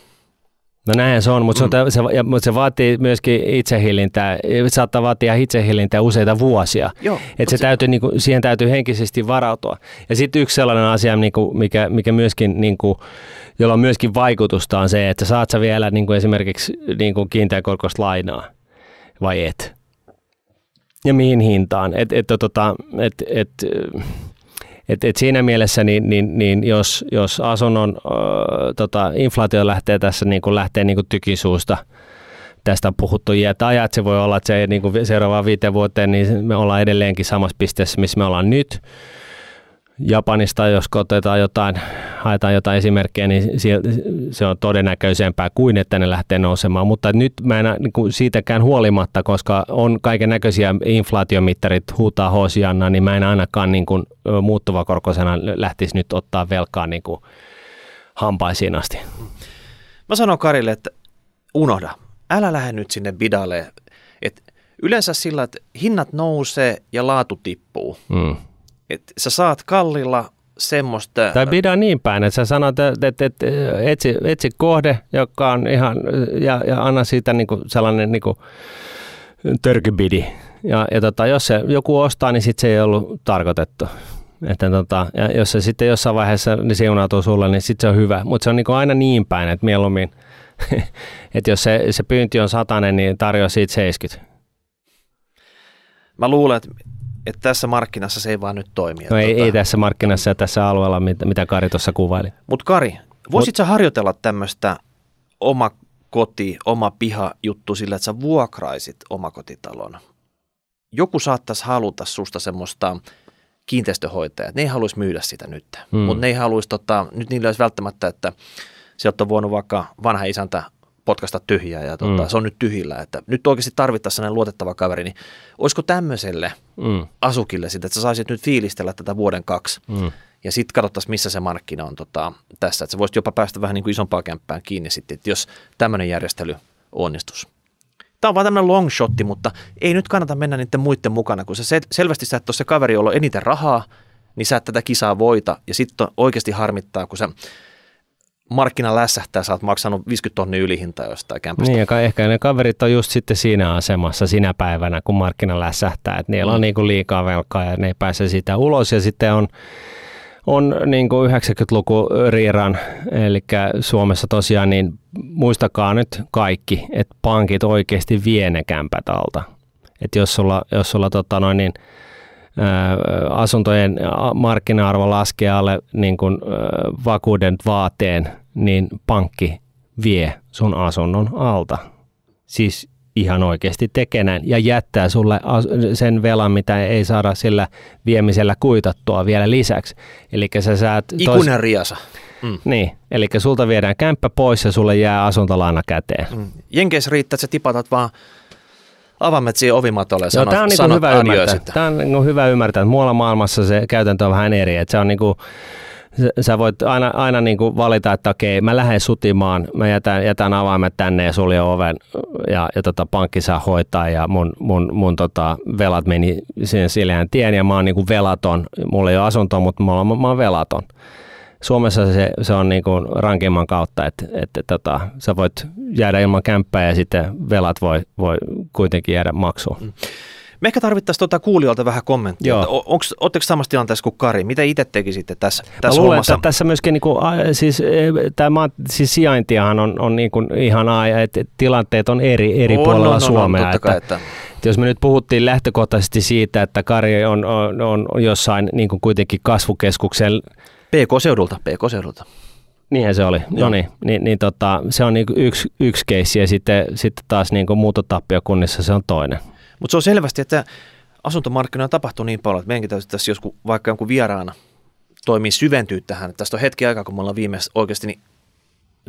No näin se on, mutta se, on, mm. se, ja, mutta se vaatii myöskin itsehillintää, saattaa vaatia itsehillintää useita vuosia. Joo, että se, se täytyy, niin kuin, siihen täytyy henkisesti varautua. Ja sitten yksi sellainen asia, niin kuin, mikä, mikä myöskin, niin kuin, jolla on myöskin vaikutusta, on se, että saat sä vielä niin kuin esimerkiksi niin kuin kiinteäkorkoista lainaa vai et. Ja mihin hintaan. Et, et, tota, et, et, et, et siinä mielessä, niin, niin, niin jos, jos asunnon ö, tota, inflaatio lähtee tässä niin kuin lähtee niin kuin tykisuusta, tästä on puhuttu iät ajat, se voi olla, että se niin kuin seuraavaan viiteen vuoteen, niin me ollaan edelleenkin samassa pisteessä, missä me ollaan nyt. Japanista, jos otetaan jotain, haetaan jotain esimerkkejä, niin se on todennäköisempää kuin, että ne lähtee nousemaan. Mutta nyt mä en niin siitäkään huolimatta, koska on kaiken näköisiä inflaatiomittarit huutaa hosianna, niin mä en ainakaan niin kuin muuttuvakorkoisena lähtisi nyt ottaa velkaa niin kuin hampaisiin asti. Mä sanon Karille, että unohda, älä lähde nyt sinne bidalle. Et yleensä sillä, että hinnat nousee ja laatu tippuu. Mm että sä saat kallilla semmoista... Tai pidä niin päin, että sä sanot, että, että, että etsi, etsi kohde, joka on ihan, ja, ja anna siitä niin kuin sellainen niin kuin törkybidi. Ja, ja tota, jos se joku ostaa, niin sitten se ei ollut tarkoitettu. Että tota, ja jos se sitten jossain vaiheessa niin siunautuu sulle, niin sitten se on hyvä. Mutta se on niin kuin aina niin päin, että mieluummin, että jos se, se pyynti on satanen, niin tarjoa siitä 70. Mä luulen, että että tässä markkinassa se ei vaan nyt toimi. No ei, tota... ei tässä markkinassa ja tässä alueella, mitä, mitä Kari tuossa kuvaili. Mutta Kari, voisitko Mut... harjoitella tämmöistä oma koti, oma piha juttu sillä, että sä vuokraisit omakotitalon? Joku saattaisi haluta susta semmoista kiinteistöhoitajaa, ne ei haluaisi myydä sitä nyt, hmm. mutta ne ei haluaisi, tota, nyt niillä olisi välttämättä, että sieltä on voinut vaikka vanha isäntä potkasta tyhjää ja tota, mm. se on nyt tyhjillä. Että nyt oikeasti tarvittaisiin sellainen luotettava kaveri, niin olisiko tämmöiselle mm. asukille sitä, että sä saisit nyt fiilistellä tätä vuoden kaksi mm. ja sitten katsottaisiin, missä se markkina on tota, tässä. Että sä voisit jopa päästä vähän niin kuin isompaa kämppään kiinni sitten, että jos tämmöinen järjestely onnistus. Tämä on vaan tämmöinen long shotti, mutta ei nyt kannata mennä niiden muiden mukana, kun se selvästi sä et ole se kaveri, jolla on eniten rahaa, niin sä et tätä kisaa voita ja sitten oikeasti harmittaa, kun sä markkina lässähtää, sä oot maksanut 50 tonnia ylihintaa jostain kämpästä. Niin, ja ehkä ne kaverit on just sitten siinä asemassa sinä päivänä, kun markkina lässähtää, että niillä mm. on niin kuin liikaa velkaa ja ne ei pääse siitä ulos ja sitten on on niin kuin 90-luku riiran, eli Suomessa tosiaan, niin muistakaa nyt kaikki, että pankit oikeasti vie ne kämpät alta. Että jos sulla, jos sulla tota noin, niin, asuntojen markkina-arvo laskee alle niin kuin, vakuuden vaateen, niin pankki vie sun asunnon alta. Siis ihan oikeasti tekee näin ja jättää sulle sen velan, mitä ei saada sillä viemisellä kuitattua vielä lisäksi. Eli sä saat... Ikuinen tos... riasa. Mm. Niin, eli sulta viedään kämppä pois ja sulle jää asuntolaina käteen. Mm. Jenkeissä riittää, että sä tipatat vaan avaimet siihen ovimatolle ja sanot, tämä on niin hyvä ymmärtää. Tämä on niin hyvä ymmärtää, että muualla maailmassa se käytäntö on vähän eri. Että se on niin kuin, sä voit aina, aina niin kuin valita, että okei, mä lähden sutimaan, mä jätän, jätän avaimet tänne ja suljen oven ja, ja tota, pankki saa hoitaa ja mun, mun, mun tota, velat meni sen sileän tien ja mä oon niin kuin velaton. Mulla ei ole asuntoa, mutta mä oon, mä oon velaton. Suomessa se, se on niin kuin rankimman kautta, että, että tota, sä voit jäädä ilman kämppää ja sitten velat voi, voi kuitenkin jäädä maksuun. Mm. Me ehkä tarvittaisiin tuota kuulijoilta vähän kommenttia. Oletteko samassa tilanteessa kuin Kari? Mitä itse tekisitte tässä, tässä luulen, hommassa? Että tässä myöskin niin kuin, siis, e, tämä, siis sijaintiahan on, on niin kuin ihan että tilanteet on eri, eri on, puolella on, Suomea. On, että, kai, että, että jos me nyt puhuttiin lähtökohtaisesti siitä, että Kari on, on, on jossain niin kuin kuitenkin kasvukeskuksen PK-seudulta, PK-seudulta. Niinhän se oli. Joo. No niin, niin, niin tota, se on niin yksi, yksi keissi ja sitten, sitten taas niin muutotappiokunnissa se on toinen. Mutta se on selvästi, että asuntomarkkinoilla tapahtuu niin paljon, että meidänkin täytyy tässä joskus vaikka jonkun vieraana toimii syventyä tähän. Tästä on hetki aikaa, kun me ollaan viimeis oikeasti niin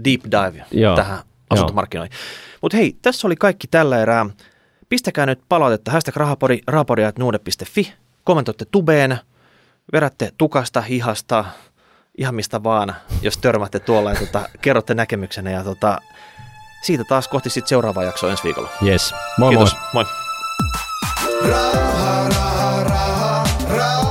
deep dive Joo. tähän asuntomarkkinoihin. Mutta hei, tässä oli kaikki tällä erää. Pistäkää nyt palautetta hashtag rahapori, rahapori.nuude.fi, kommentoitte tubeen, vedätte tukasta, hihasta, ihan mistä vaan, jos törmätte tuolla ja tota, kerrotte näkemyksenne. Ja tota, siitä taas kohti sitten seuraavaa jaksoa ensi viikolla. Yes. Moi Kiitos. moi. moi. Rauha, rauha, rauha, rauha.